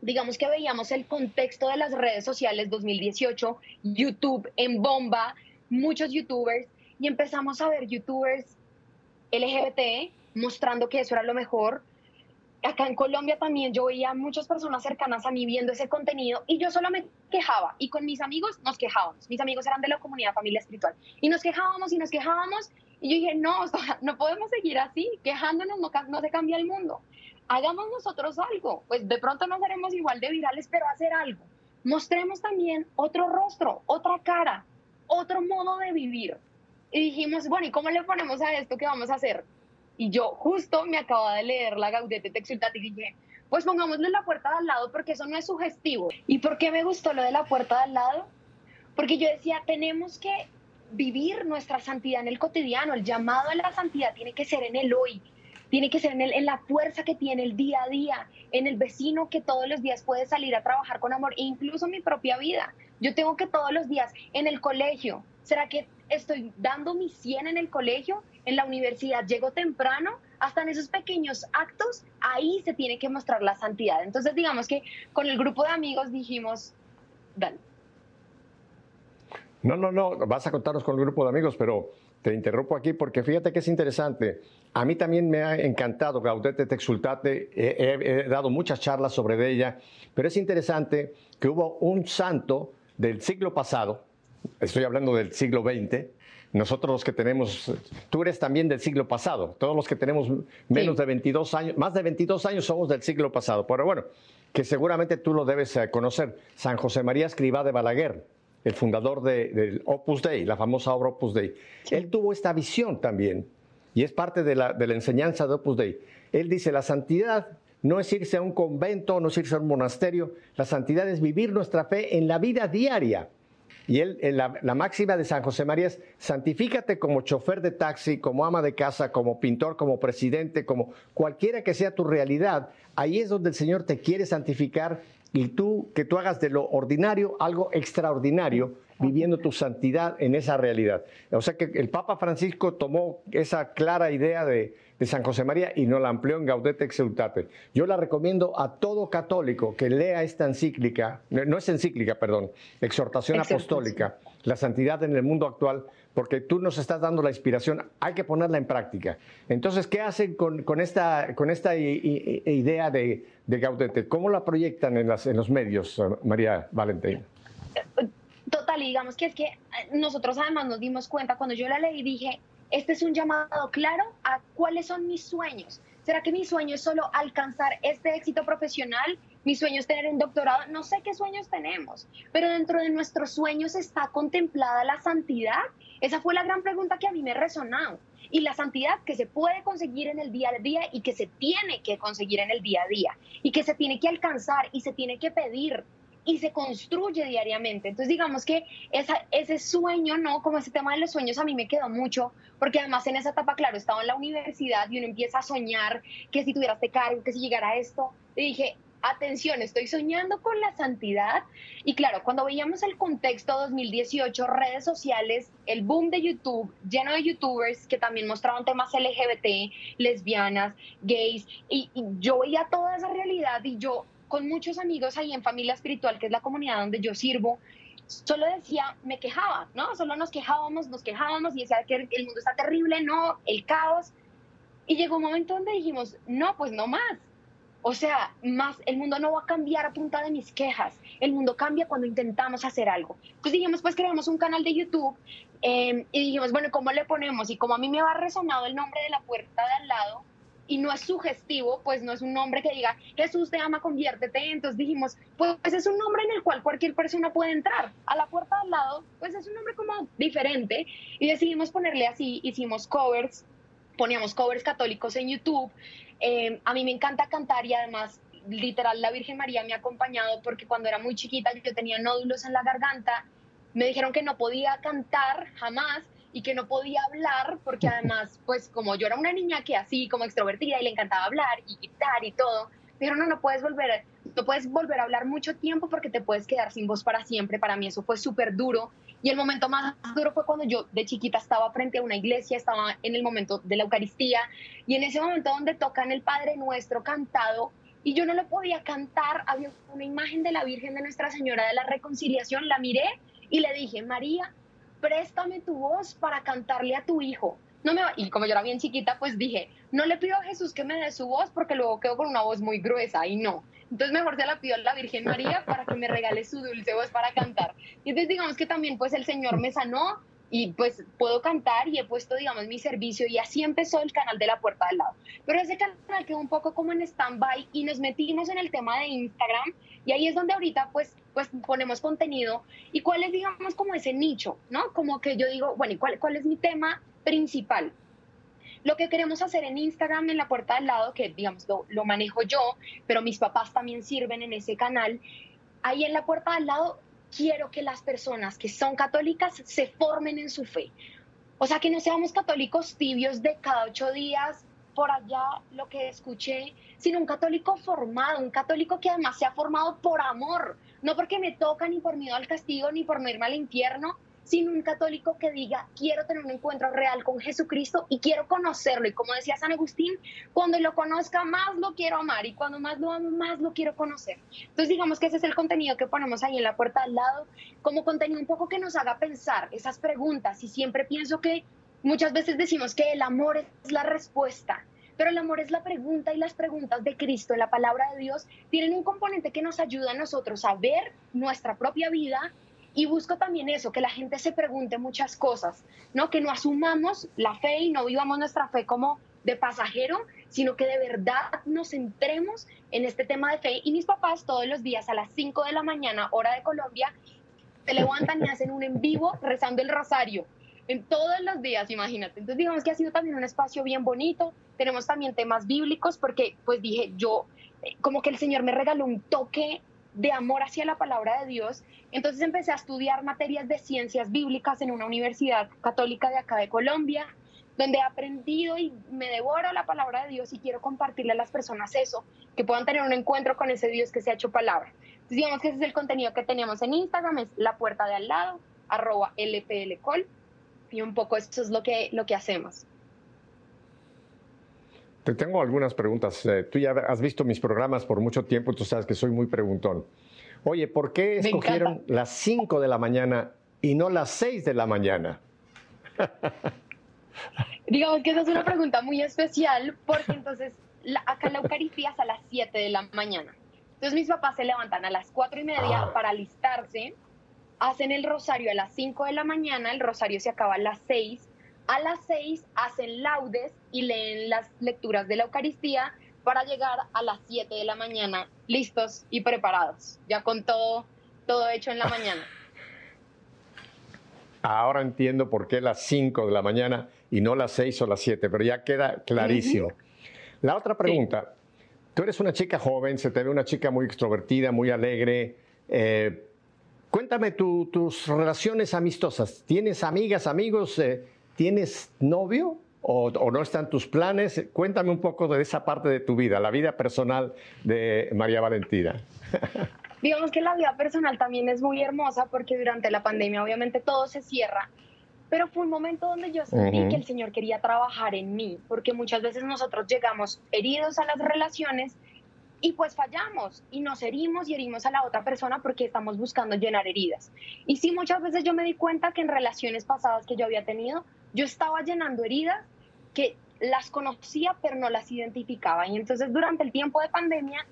digamos que veíamos el contexto de las redes sociales 2018, YouTube en bomba, muchos youtubers, y empezamos a ver youtubers LGBT mostrando que eso era lo mejor. Acá en Colombia también yo veía muchas personas cercanas a mí viendo ese contenido y yo solo me quejaba y con mis amigos nos quejábamos. Mis amigos eran de la comunidad familia espiritual y nos quejábamos y nos quejábamos y yo dije, no, no podemos seguir así, quejándonos no, no se cambia el mundo hagamos nosotros algo, pues de pronto no seremos igual de virales, pero hacer algo. Mostremos también otro rostro, otra cara, otro modo de vivir. Y dijimos, bueno, ¿y cómo le ponemos a esto que vamos a hacer? Y yo justo me acababa de leer la Gaudete te y dije, pues pongámosle la puerta de al lado porque eso no es sugestivo. ¿Y por qué me gustó lo de la puerta de al lado? Porque yo decía, tenemos que vivir nuestra santidad en el cotidiano, el llamado a la santidad tiene que ser en el hoy, tiene que ser en, el, la fuerza que tiene el día a día, en el vecino que todos los días puede salir a trabajar con amor, e incluso mi propia vida. Yo tengo que todos los días, en el colegio, ¿será que estoy dando mi 100 en el colegio? En la universidad llego temprano, hasta en esos pequeños actos, ahí se tiene que mostrar la santidad. Entonces, digamos que con el grupo de amigos dijimos, dale. No, no, no, vas a contarnos con el grupo de amigos, pero te interrumpo aquí porque fíjate que es interesante. A mí también me ha encantado Gaudete te exultate, he, dado muchas charlas sobre ella, pero es interesante que hubo un santo del siglo pasado, estoy hablando del siglo XX, nosotros los que tenemos, tú eres también del siglo pasado, todos los que tenemos menos de 22 años, más de 22 años somos del siglo pasado, pero bueno, que seguramente tú lo debes eh, conocer, San José María Escribá de Balaguer el fundador del Opus Dei, la famosa obra Opus Dei, él tuvo esta visión también, y es parte de la, de la enseñanza de Opus Dei. Él dice, la santidad no es irse a un convento, no es irse a un monasterio, la santidad es vivir nuestra fe en la vida diaria. Y él, la, la, máxima de San José María es, santifícate como chofer de taxi, como ama de casa, como pintor, como presidente, como cualquiera que sea tu realidad. Ahí es donde el Señor te quiere santificar y tú que tú hagas de lo ordinario algo extraordinario, viviendo tu santidad en esa realidad. O sea que el Papa Francisco tomó esa clara idea de, San José María y nos la amplió en Gaudete Exultate. Yo la recomiendo a todo católico que lea esta encíclica, no es encíclica, perdón, exhortación apostólica, la santidad en el mundo actual, porque tú nos estás dando la inspiración, hay que ponerla en práctica. Entonces, ¿qué hacen con, esta, idea de, de, Gaudete? ¿Cómo la proyectan en, en los medios, María Valentín? Total, digamos que es que nosotros además nos dimos cuenta, cuando yo la leí dije, este es un llamado claro a cuáles son mis sueños. ¿Será que mi sueño es solo alcanzar este éxito profesional? Mi sueño es tener un doctorado. No sé qué sueños tenemos, pero dentro de nuestros sueños está contemplada la santidad. Esa fue la gran pregunta que a mí me resonó. Y la santidad que se puede conseguir en el día a día y que se tiene que conseguir en el día a día y que se tiene que alcanzar y se tiene que pedir y se construye diariamente. Entonces, digamos que ese sueño, ¿no? Como ese tema de los sueños a mí me quedó mucho, porque además en esa etapa, claro, estaba en la universidad y uno empieza a soñar que si tuviera este cargo, que si llegara esto, y dije, atención, estoy soñando con la santidad. Y claro, cuando veíamos el contexto 2018, redes sociales, el boom de YouTube, lleno de youtubers que también mostraban temas LGBT, lesbianas, gays, y, y yo veía toda esa realidad y yo con muchos amigos ahí en Familia Espiritual, que es la comunidad donde yo sirvo, solo decía, me quejaba, ¿no? Solo nos quejábamos, nos quejábamos y decía que el mundo está terrible, no, el caos. Y llegó un momento donde dijimos, no, pues no más. O sea, más, el mundo no va a cambiar a punta de mis quejas. El mundo cambia cuando intentamos hacer algo. Entonces dijimos, pues creamos un canal de YouTube eh, y dijimos, bueno, ¿cómo le ponemos? Y como a mí me ha resonado el nombre de la puerta de al lado, y no es sugestivo, pues no es un nombre que diga Jesús te ama, conviértete. Entonces dijimos, pues es un nombre en el cual cualquier persona puede entrar. A la puerta al lado, pues es un nombre como diferente y decidimos ponerle así, hicimos covers, poníamos covers católicos en YouTube. Eh, a mí me encanta cantar y además literal la Virgen María me ha acompañado porque cuando era muy chiquita yo tenía nódulos en la garganta, me dijeron que no podía cantar jamás y que no podía hablar porque además, pues como yo era una niña que así como extrovertida y le encantaba hablar y gritar y todo, pero no, no puedes volver, no puedes volver a hablar mucho tiempo porque te puedes quedar sin voz para siempre. Para mí eso fue súper duro y el momento más duro fue cuando yo de chiquita estaba frente a una iglesia, estaba en el momento de la Eucaristía y en ese momento donde tocan el Padre Nuestro cantado y yo no lo podía cantar, había una imagen de la Virgen de Nuestra Señora de la Reconciliación, la miré y le dije, María, préstame tu voz para cantarle a tu hijo. No me y como yo era bien chiquita, pues dije, no le pido a Jesús que me dé su voz porque luego quedo con una voz muy gruesa y no. Entonces mejor se la pido a la Virgen María para que me regale su dulce voz para cantar. Y entonces digamos que también pues el Señor me sanó y pues puedo cantar y he puesto digamos mi servicio y así empezó el canal de la puerta del lado. Pero ese canal quedó un poco como en stand-by y nos metimos en el tema de Instagram y ahí es donde ahorita pues pues ponemos contenido y cuál es, digamos, como ese nicho, ¿no? Como que yo digo, bueno, ¿y cuál, cuál es mi tema principal? Lo que queremos hacer en Instagram, en la puerta al lado, que digamos lo, manejo yo, pero mis papás también sirven en ese canal, ahí en la puerta al lado quiero que las personas que son católicas se formen en su fe. O sea, que no seamos católicos tibios de cada ocho días, por allá lo que escuché, sino un católico formado, un católico que además se ha formado por amor, no porque me toca ni por miedo al castigo ni por no irme al infierno, sino un católico que diga, quiero tener un encuentro real con Jesucristo y quiero conocerlo. Y como decía San Agustín, cuando lo conozca más lo quiero amar y cuando más lo amo, más lo quiero conocer. Entonces digamos que ese es el contenido que ponemos ahí en la puerta al lado, como contenido un poco que nos haga pensar esas preguntas. Y siempre pienso que muchas veces decimos que el amor es la respuesta. Pero el amor es la pregunta y las preguntas de Cristo, la palabra de Dios, tienen un componente que nos ayuda a nosotros a ver nuestra propia vida y busco también eso, que la gente se pregunte muchas cosas, ¿no? Que no asumamos la fe y no vivamos nuestra fe como de pasajero, sino que de verdad nos centremos en este tema de fe. Y mis papás todos los días a las 5 de la mañana, hora de Colombia, se levantan y hacen un en vivo rezando el rosario. En todos los días, imagínate. Entonces digamos que ha sido también un espacio bien bonito. Tenemos también temas bíblicos porque pues dije, yo, eh, como que el Señor me regaló un toque de amor hacia la palabra de Dios. Entonces empecé a estudiar materias de ciencias bíblicas en una universidad católica de acá de Colombia, donde he aprendido y me devoro la palabra de Dios y quiero compartirle a las personas eso, que puedan tener un encuentro con ese Dios que se ha hecho palabra. Entonces digamos que ese es el contenido que tenemos en Instagram, es la puerta de al lado, arroba lplcol, y un poco eso es lo que, lo que hacemos. Te tengo algunas preguntas. Eh, tú ya has visto mis programas por mucho tiempo, tú sabes que soy muy preguntón. Oye, ¿por qué escogieron las 5 de la mañana y no las 6 de la mañana? Digamos que esa es una pregunta muy especial porque entonces acá la Eucaristía es a las 7 de la mañana. Entonces mis papás se levantan a las 4 y media ah. para alistarse, hacen el rosario a las 5 de la mañana, el rosario se acaba a las 6 a las seis hacen laudes y leen las lecturas de la Eucaristía para llegar a las 7 de la mañana listos y preparados, ya con todo, todo hecho en la mañana. Ahora entiendo por qué las 5 de la mañana y no las 6 o las 7, pero ya queda clarísimo. La otra pregunta, tú eres una chica joven, se te ve una chica muy extrovertida, muy alegre. Eh, cuéntame tus relaciones amistosas. ¿Tienes amigas, amigos? Eh, ¿Tienes novio o, no están tus planes? Cuéntame un poco de esa parte de tu vida, la vida personal de María Valentina. Digamos que la vida personal también es muy hermosa porque durante la pandemia obviamente todo se cierra, pero fue un momento donde yo sentí que el Señor quería trabajar en mí, porque muchas veces nosotros llegamos heridos a las relaciones y pues fallamos y nos herimos y herimos a la otra persona porque estamos buscando llenar heridas. Y sí, muchas veces yo me di cuenta que en relaciones pasadas que yo había tenido, yo estaba llenando heridas que las conocía pero no las identificaba. Y entonces durante el tiempo de pandemia,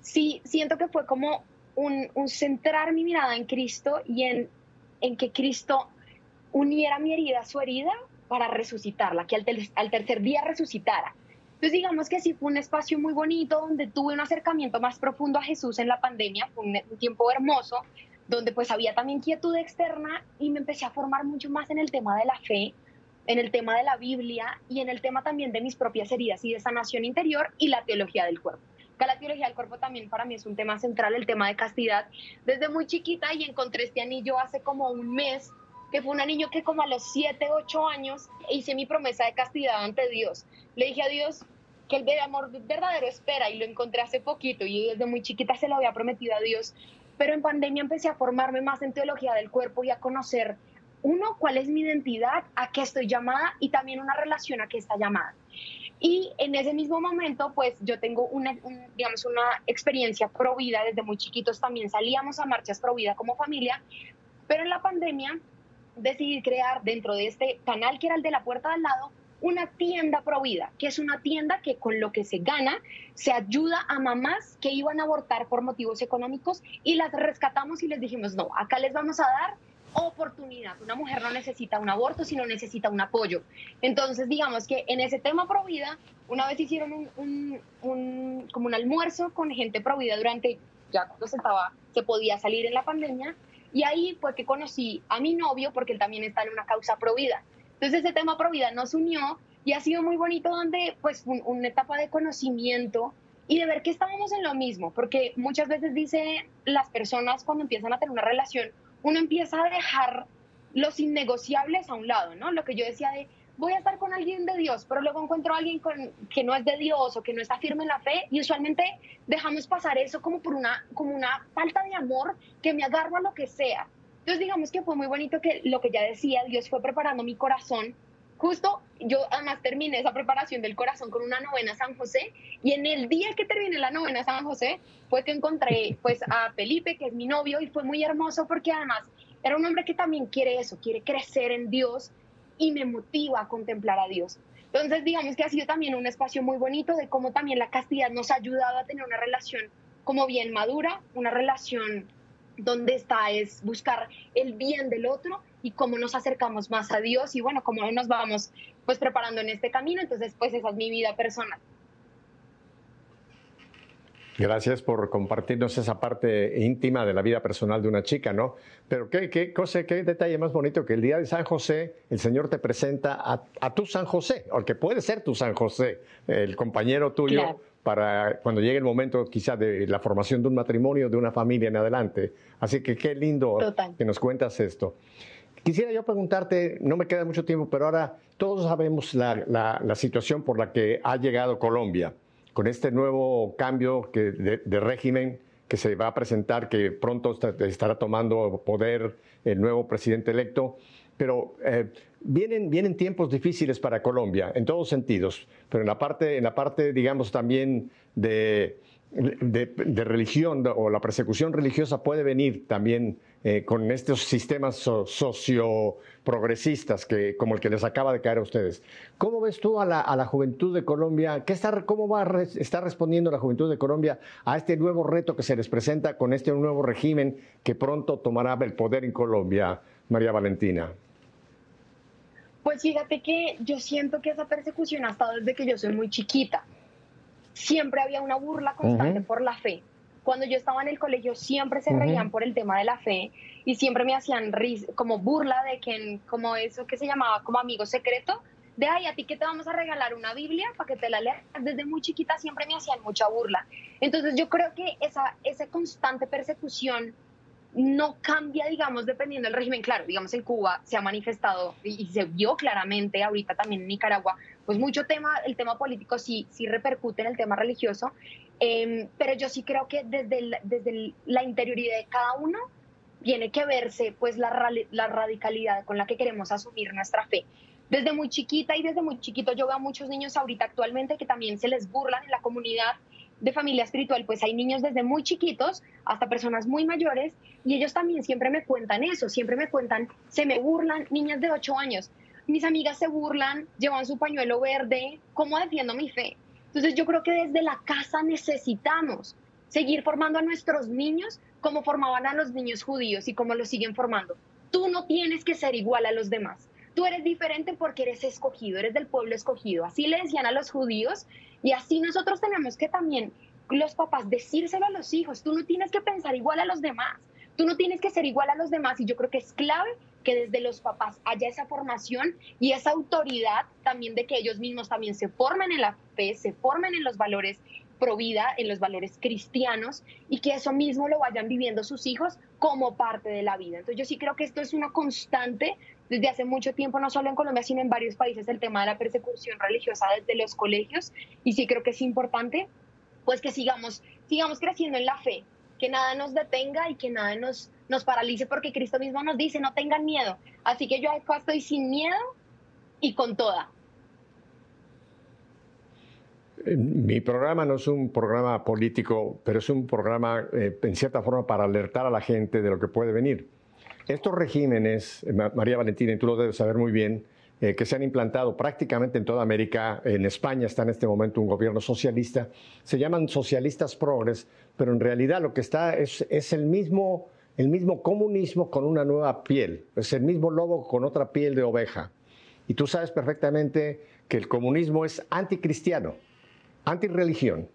sí siento que fue como un, centrar mi mirada en Cristo y en, en, que Cristo uniera mi herida a su herida para resucitarla, que al, al tercer día resucitara. Entonces digamos que sí fue un espacio muy bonito donde tuve un acercamiento más profundo a Jesús en la pandemia, fue un, un tiempo hermoso, donde pues había también quietud externa y me empecé a formar mucho más en el tema de la fe, en el tema de la Biblia y en el tema también de mis propias heridas y de sanación interior y la teología del cuerpo. Que la teología del cuerpo también para mí es un tema central, el tema de castidad. Desde muy chiquita y encontré este anillo hace como un mes, que fue un anillo que como a los 7, 8 años hice mi promesa de castidad ante Dios. Le dije a Dios que el amor verdadero espera y lo encontré hace poquito y desde muy chiquita se lo había prometido a Dios. Pero en pandemia empecé a formarme más en teología del cuerpo y a conocer uno, cuál es mi identidad, a qué estoy llamada y también una relación a qué está llamada. Y en ese mismo momento, pues yo tengo una, digamos, una experiencia pro vida, desde muy chiquitos también salíamos a marchas pro vida como familia, pero en la pandemia decidí crear dentro de este canal que era el de la puerta al lado, una tienda pro vida, que es una tienda que con lo que se gana se ayuda a mamás que iban a abortar por motivos económicos y las rescatamos y les dijimos, no, acá les vamos a dar oportunidad. Una mujer no necesita un aborto, sino necesita un apoyo. Entonces, digamos que en ese tema Provida, una vez hicieron un, un, como un almuerzo con gente Provida durante, ya cuando se, estaba, se podía salir en la pandemia, y ahí fue que conocí a mi novio, porque él también está en una causa Provida. Entonces, ese tema Provida nos unió Y ha sido muy bonito donde, pues, una etapa de conocimiento y de ver que estábamos en lo mismo, porque muchas veces dice las personas cuando empiezan a tener una relación, uno empieza a dejar los innegociables a un lado, ¿no? Lo que yo decía de, voy a estar con alguien de Dios, pero luego encuentro a alguien con, que no es de Dios o que no está firme en la fe y usualmente dejamos pasar eso como por una, como una falta de amor que me agarro a lo que sea. Entonces digamos que fue muy bonito que lo que ya decía, Dios fue preparando mi corazón. Justo yo además terminé esa preparación del corazón con una novena San José y en el día que terminé la novena San José fue que encontré pues a Felipe, que es mi novio, y fue muy hermoso porque además era un hombre que también quiere eso, quiere crecer en Dios y me motiva a contemplar a Dios. Entonces, digamos que ha sido también un espacio muy bonito de cómo también la castidad nos ha ayudado a tener una relación como bien madura, una relación donde está es buscar el bien del otro y cómo nos acercamos más a Dios y bueno, cómo nos vamos pues preparando en este camino. Entonces, pues esa es mi vida personal. Gracias por compartirnos esa parte íntima de la vida personal de una chica, ¿no? Pero qué, qué cosa, qué detalle más bonito que el día de San José, el Señor te presenta a, tu San José, o que puede ser tu San José, el compañero tuyo, para cuando llegue el momento quizá de la formación de un matrimonio, de una familia en adelante. Así que qué lindo que nos cuentas esto. Quisiera yo preguntarte, no me queda mucho tiempo, pero ahora todos sabemos la, la situación por la que ha llegado Colombia con este nuevo cambio de, régimen que se va a presentar, que pronto estará tomando poder el nuevo presidente electo. Pero eh, vienen, vienen tiempos difíciles para Colombia, en todos sentidos, pero en la parte, en la parte digamos, también de, de, religión o la persecución religiosa puede venir también eh, con estos sistemas socio-progresistas que, como el que les acaba de caer a ustedes. ¿Cómo ves tú a la, juventud de Colombia? ¿Qué está, ¿Cómo va a estar respondiendo la juventud de Colombia a este nuevo reto que se les presenta con este nuevo régimen que pronto tomará el poder en Colombia, María Valentina? Pues fíjate que yo siento que esa persecución ha estado desde que yo soy muy chiquita siempre había una burla constante por la fe. Cuando yo estaba en el colegio siempre se reían por el tema de la fe y siempre me hacían como burla de que, como eso que se llamaba como amigo secreto, de ay, a ti que te vamos a regalar una Biblia para que te la leas. Desde muy chiquita siempre me hacían mucha burla. Entonces yo creo que esa, esa constante persecución no cambia, digamos, dependiendo del régimen. Claro, digamos, en Cuba se ha manifestado y, se vio claramente, ahorita también en Nicaragua, pues mucho tema, el tema político sí, sí repercute en el tema religioso, em, pero yo sí creo que desde, desde la interioridad de cada uno tiene que verse pues la, la radicalidad con la que queremos asumir nuestra fe. Desde muy chiquita y desde muy chiquito yo veo a muchos niños ahorita actualmente que también se les burlan en la comunidad de familia espiritual, pues hay niños desde muy chiquitos hasta personas muy mayores y ellos también siempre me cuentan eso, siempre me cuentan, se me burlan niñas de 8 años, mis amigas se burlan, llevan su pañuelo verde, ¿cómo defiendo mi fe? Entonces yo creo que desde la casa necesitamos seguir formando a nuestros niños como formaban a los niños judíos y como los siguen formando. Tú no tienes que ser igual a los demás. Tú eres diferente porque eres escogido, eres del pueblo escogido. Así le decían a los judíos y así nosotros tenemos que también, los papás, decírselo a los hijos. Tú no tienes que pensar igual a los demás. Tú no tienes que ser igual a los demás y yo creo que es clave que desde los papás haya esa formación y esa autoridad también de que ellos mismos también se formen en la fe, se formen en los valores pro vida, en los valores cristianos y que eso mismo lo vayan viviendo sus hijos como parte de la vida. Entonces yo sí creo que esto es una constante desde hace mucho tiempo, no solo en Colombia, sino en varios países, el tema de la persecución religiosa desde los colegios y sí creo que es importante pues que sigamos, sigamos creciendo en la fe, que nada nos detenga y que nada nos, nos paralice porque Cristo mismo nos dice, no tengan miedo. Así que yo acá estoy sin miedo y con toda. Eh, mi programa no es un programa político, pero es un programa, eh, en cierta forma, para alertar a la gente de lo que puede venir. Estos regímenes, eh, María Valentina, y tú lo debes saber muy bien, que se han implantado prácticamente en toda América, en España está en este momento un gobierno socialista, se llaman socialistas progres, pero en realidad lo que está es, es el mismo el mismo comunismo con una nueva piel, es el mismo lobo con otra piel de oveja. Y tú sabes perfectamente que el comunismo es anticristiano, antirreligión.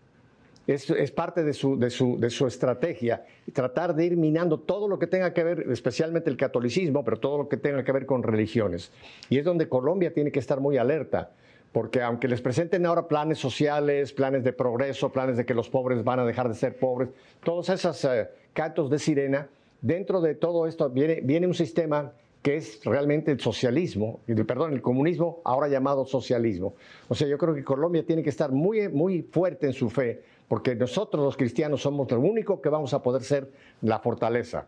Es, es parte de su, de, su, de su estrategia, tratar de ir minando todo lo que tenga que ver, especialmente el catolicismo, pero todo lo que tenga que ver con religiones. Y es donde Colombia tiene que estar muy alerta, porque aunque les presenten ahora planes sociales, planes de progreso, planes de que los pobres van a dejar de ser pobres, todos esos eh, cantos de sirena, dentro de todo esto viene, viene un sistema que es realmente el socialismo, perdón, el comunismo, ahora llamado socialismo. O sea, yo creo que Colombia tiene que estar muy, muy fuerte en su fe, porque nosotros los cristianos somos lo único que vamos a poder ser la fortaleza,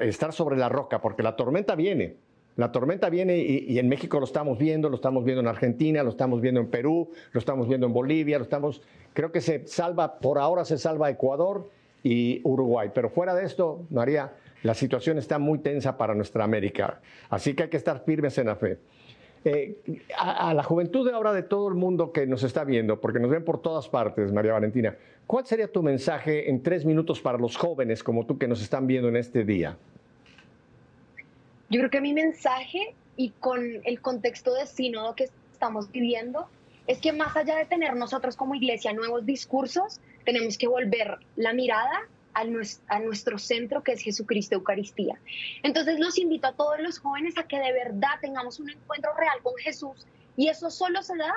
estar sobre la roca, porque la tormenta viene. La tormenta viene y, en México lo estamos viendo, lo estamos viendo en Argentina, lo estamos viendo en Perú, lo estamos viendo en Bolivia, lo estamos, creo que se salva, por ahora se salva Ecuador y Uruguay. Pero fuera de esto, María, la situación está muy tensa para nuestra América, así que hay que estar firmes en la fe. Eh, a, la juventud de ahora de todo el mundo que nos está viendo, porque nos ven por todas partes, María Valentina, ¿cuál sería tu mensaje en tres minutos para los jóvenes como tú que nos están viendo en este día? Yo creo que mi mensaje y con el contexto de sínodo que estamos viviendo es que más allá de tener nosotros como iglesia nuevos discursos, tenemos que volver la mirada a nuestro, centro que es Jesucristo Eucaristía. Entonces los invito a todos los jóvenes a que de verdad tengamos un encuentro real con Jesús y eso solo se da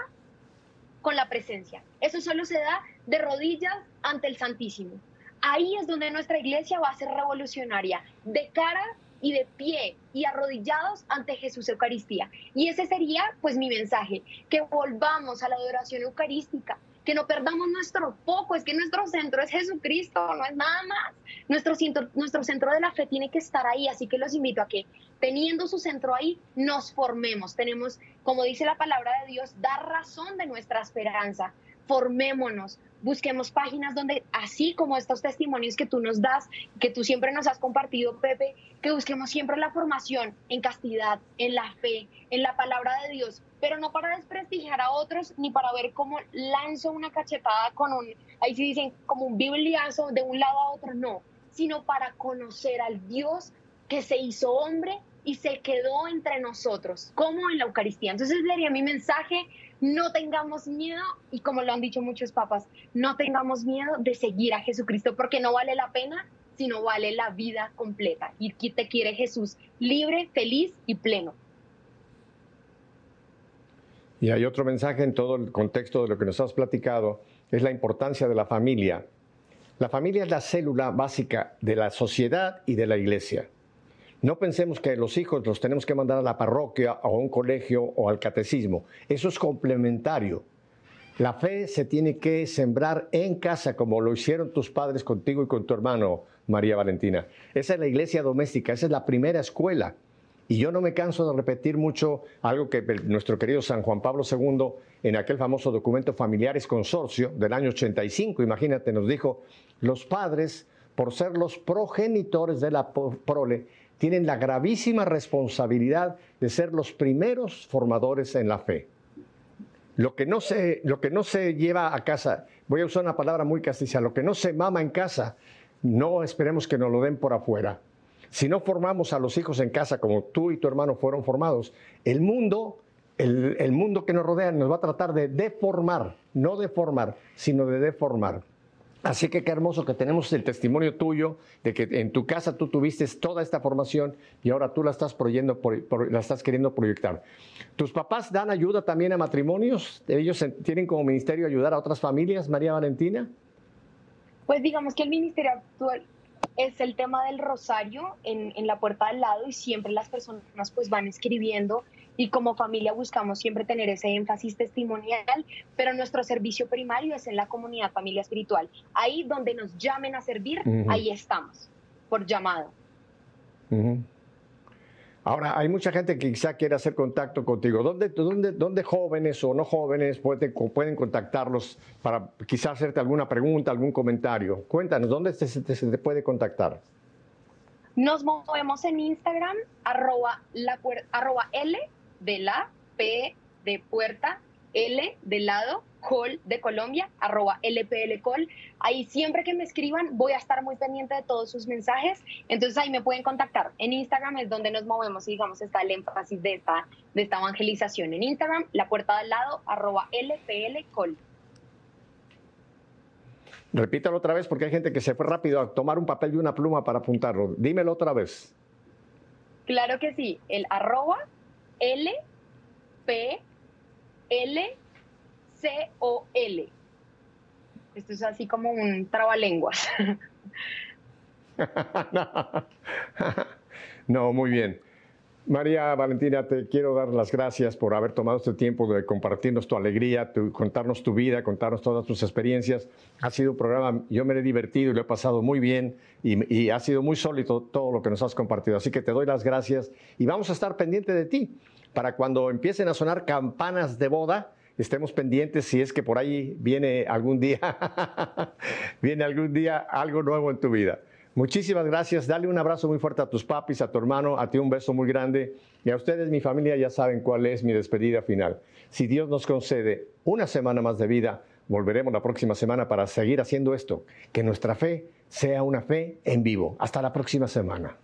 con la presencia, eso solo se da de rodillas ante el Santísimo. Ahí es donde nuestra iglesia va a ser revolucionaria, de cara y de pie y arrodillados ante Jesús Eucaristía. Y ese sería pues mi mensaje, que volvamos a la adoración eucarística, que no perdamos nuestro foco, es que nuestro centro es Jesucristo, no es nada más. Nuestro centro, nuestro centro de la fe tiene que estar ahí, así que los invito a que teniendo su centro ahí, nos formemos. Tenemos, como dice la palabra de Dios, dar razón de nuestra esperanza. Formémonos, busquemos páginas donde, así como estos testimonios que tú nos das, que tú siempre nos has compartido, Pepe, que busquemos siempre la formación en castidad, en la fe, en la palabra de Dios, pero no para desprestigiar a otros ni para ver cómo lanzo una cachetada con un, ahí sí dicen, como un bibliazo de un lado a otro, no, sino para conocer al Dios que se hizo hombre y se quedó entre nosotros, como en la Eucaristía. Entonces sería mi mensaje, no tengamos miedo, y como lo han dicho muchos papas, no tengamos miedo de seguir a Jesucristo, porque no vale la pena, sino vale la vida completa. Y te quiere Jesús libre, feliz y pleno. Y hay otro mensaje en todo el contexto de lo que nos has platicado, es la importancia de la familia. La familia es la célula básica de la sociedad y de la iglesia. No pensemos que los hijos los tenemos que mandar a la parroquia o a un colegio o al catecismo. Eso es complementario. La fe se tiene que sembrar en casa, como lo hicieron tus padres contigo y con tu hermano, María Valentina. Esa es la iglesia doméstica, esa es la primera escuela. Y yo no me canso de repetir mucho algo que nuestro querido San Juan Pablo II, en aquel famoso documento Familiares Consorcio del año 85, imagínate, nos dijo, los padres, por ser los progenitores de la prole, tienen la gravísima responsabilidad de ser los primeros formadores en la fe. Lo que no se, lo que no se lleva a casa, voy a usar una palabra muy castiza, lo que no se mama en casa, no esperemos que nos lo den por afuera. Si no formamos a los hijos en casa como tú y tu hermano fueron formados, el mundo, el, mundo que nos rodea nos va a tratar de deformar, no deformar, sino de deformar. Así que qué hermoso que tenemos el testimonio tuyo de que en tu casa tú tuviste toda esta formación y ahora tú la estás, la estás queriendo proyectar. ¿Tus papás dan ayuda también a matrimonios? ¿Ellos tienen como ministerio ayudar a otras familias, María Valentina? Pues digamos que el ministerio actual es el tema del rosario en, en, la puerta al lado y siempre las personas pues van escribiendo y como familia buscamos siempre tener ese énfasis testimonial, pero nuestro servicio primario es en la comunidad familia espiritual. Ahí donde nos llamen a servir, ahí estamos, por llamado. Ahora, hay mucha gente que quizá quiere hacer contacto contigo. ¿Dónde, dónde, dónde jóvenes o no jóvenes pueden, pueden contactarlos para quizá hacerte alguna pregunta, algún comentario? Cuéntanos, ¿dónde se, te puede contactar? Nos movemos en Instagram, arroba, la, arroba L de la, P de puerta, L de lado, col de Colombia, arroba LPLcol. Ahí siempre que me escriban voy a estar muy pendiente de todos sus mensajes. Entonces ahí me pueden contactar. En Instagram es donde nos movemos y digamos está el énfasis de esta, de esta evangelización. En Instagram, la puerta del lado, arroba LPLcol. Repítalo otra vez porque hay gente que se fue rápido a tomar un papel y una pluma para apuntarlo. Dímelo otra vez. Claro que sí, el arroba L, P, L-C-O-L. Esto es así como un trabalenguas. no, muy bien. María Valentina, te quiero dar las gracias por haber tomado este tiempo de compartirnos tu alegría, contarnos tu vida, contarnos todas tus experiencias. Ha sido un programa, yo me he divertido y lo he pasado muy bien y, ha sido muy sólido todo lo que nos has compartido. Así que te doy las gracias y vamos a estar pendientes de ti para cuando empiecen a sonar campanas de boda, estemos pendientes si es que por ahí viene algún día, viene algún día algo nuevo en tu vida. Muchísimas gracias. Dale un abrazo muy fuerte a tus papis, a tu hermano, a ti un beso muy grande. Y a ustedes, mi familia, ya saben cuál es mi despedida final. Si Dios nos concede una semana más de vida, volveremos la próxima semana para seguir haciendo esto. Que nuestra fe sea una fe en vivo. Hasta la próxima semana.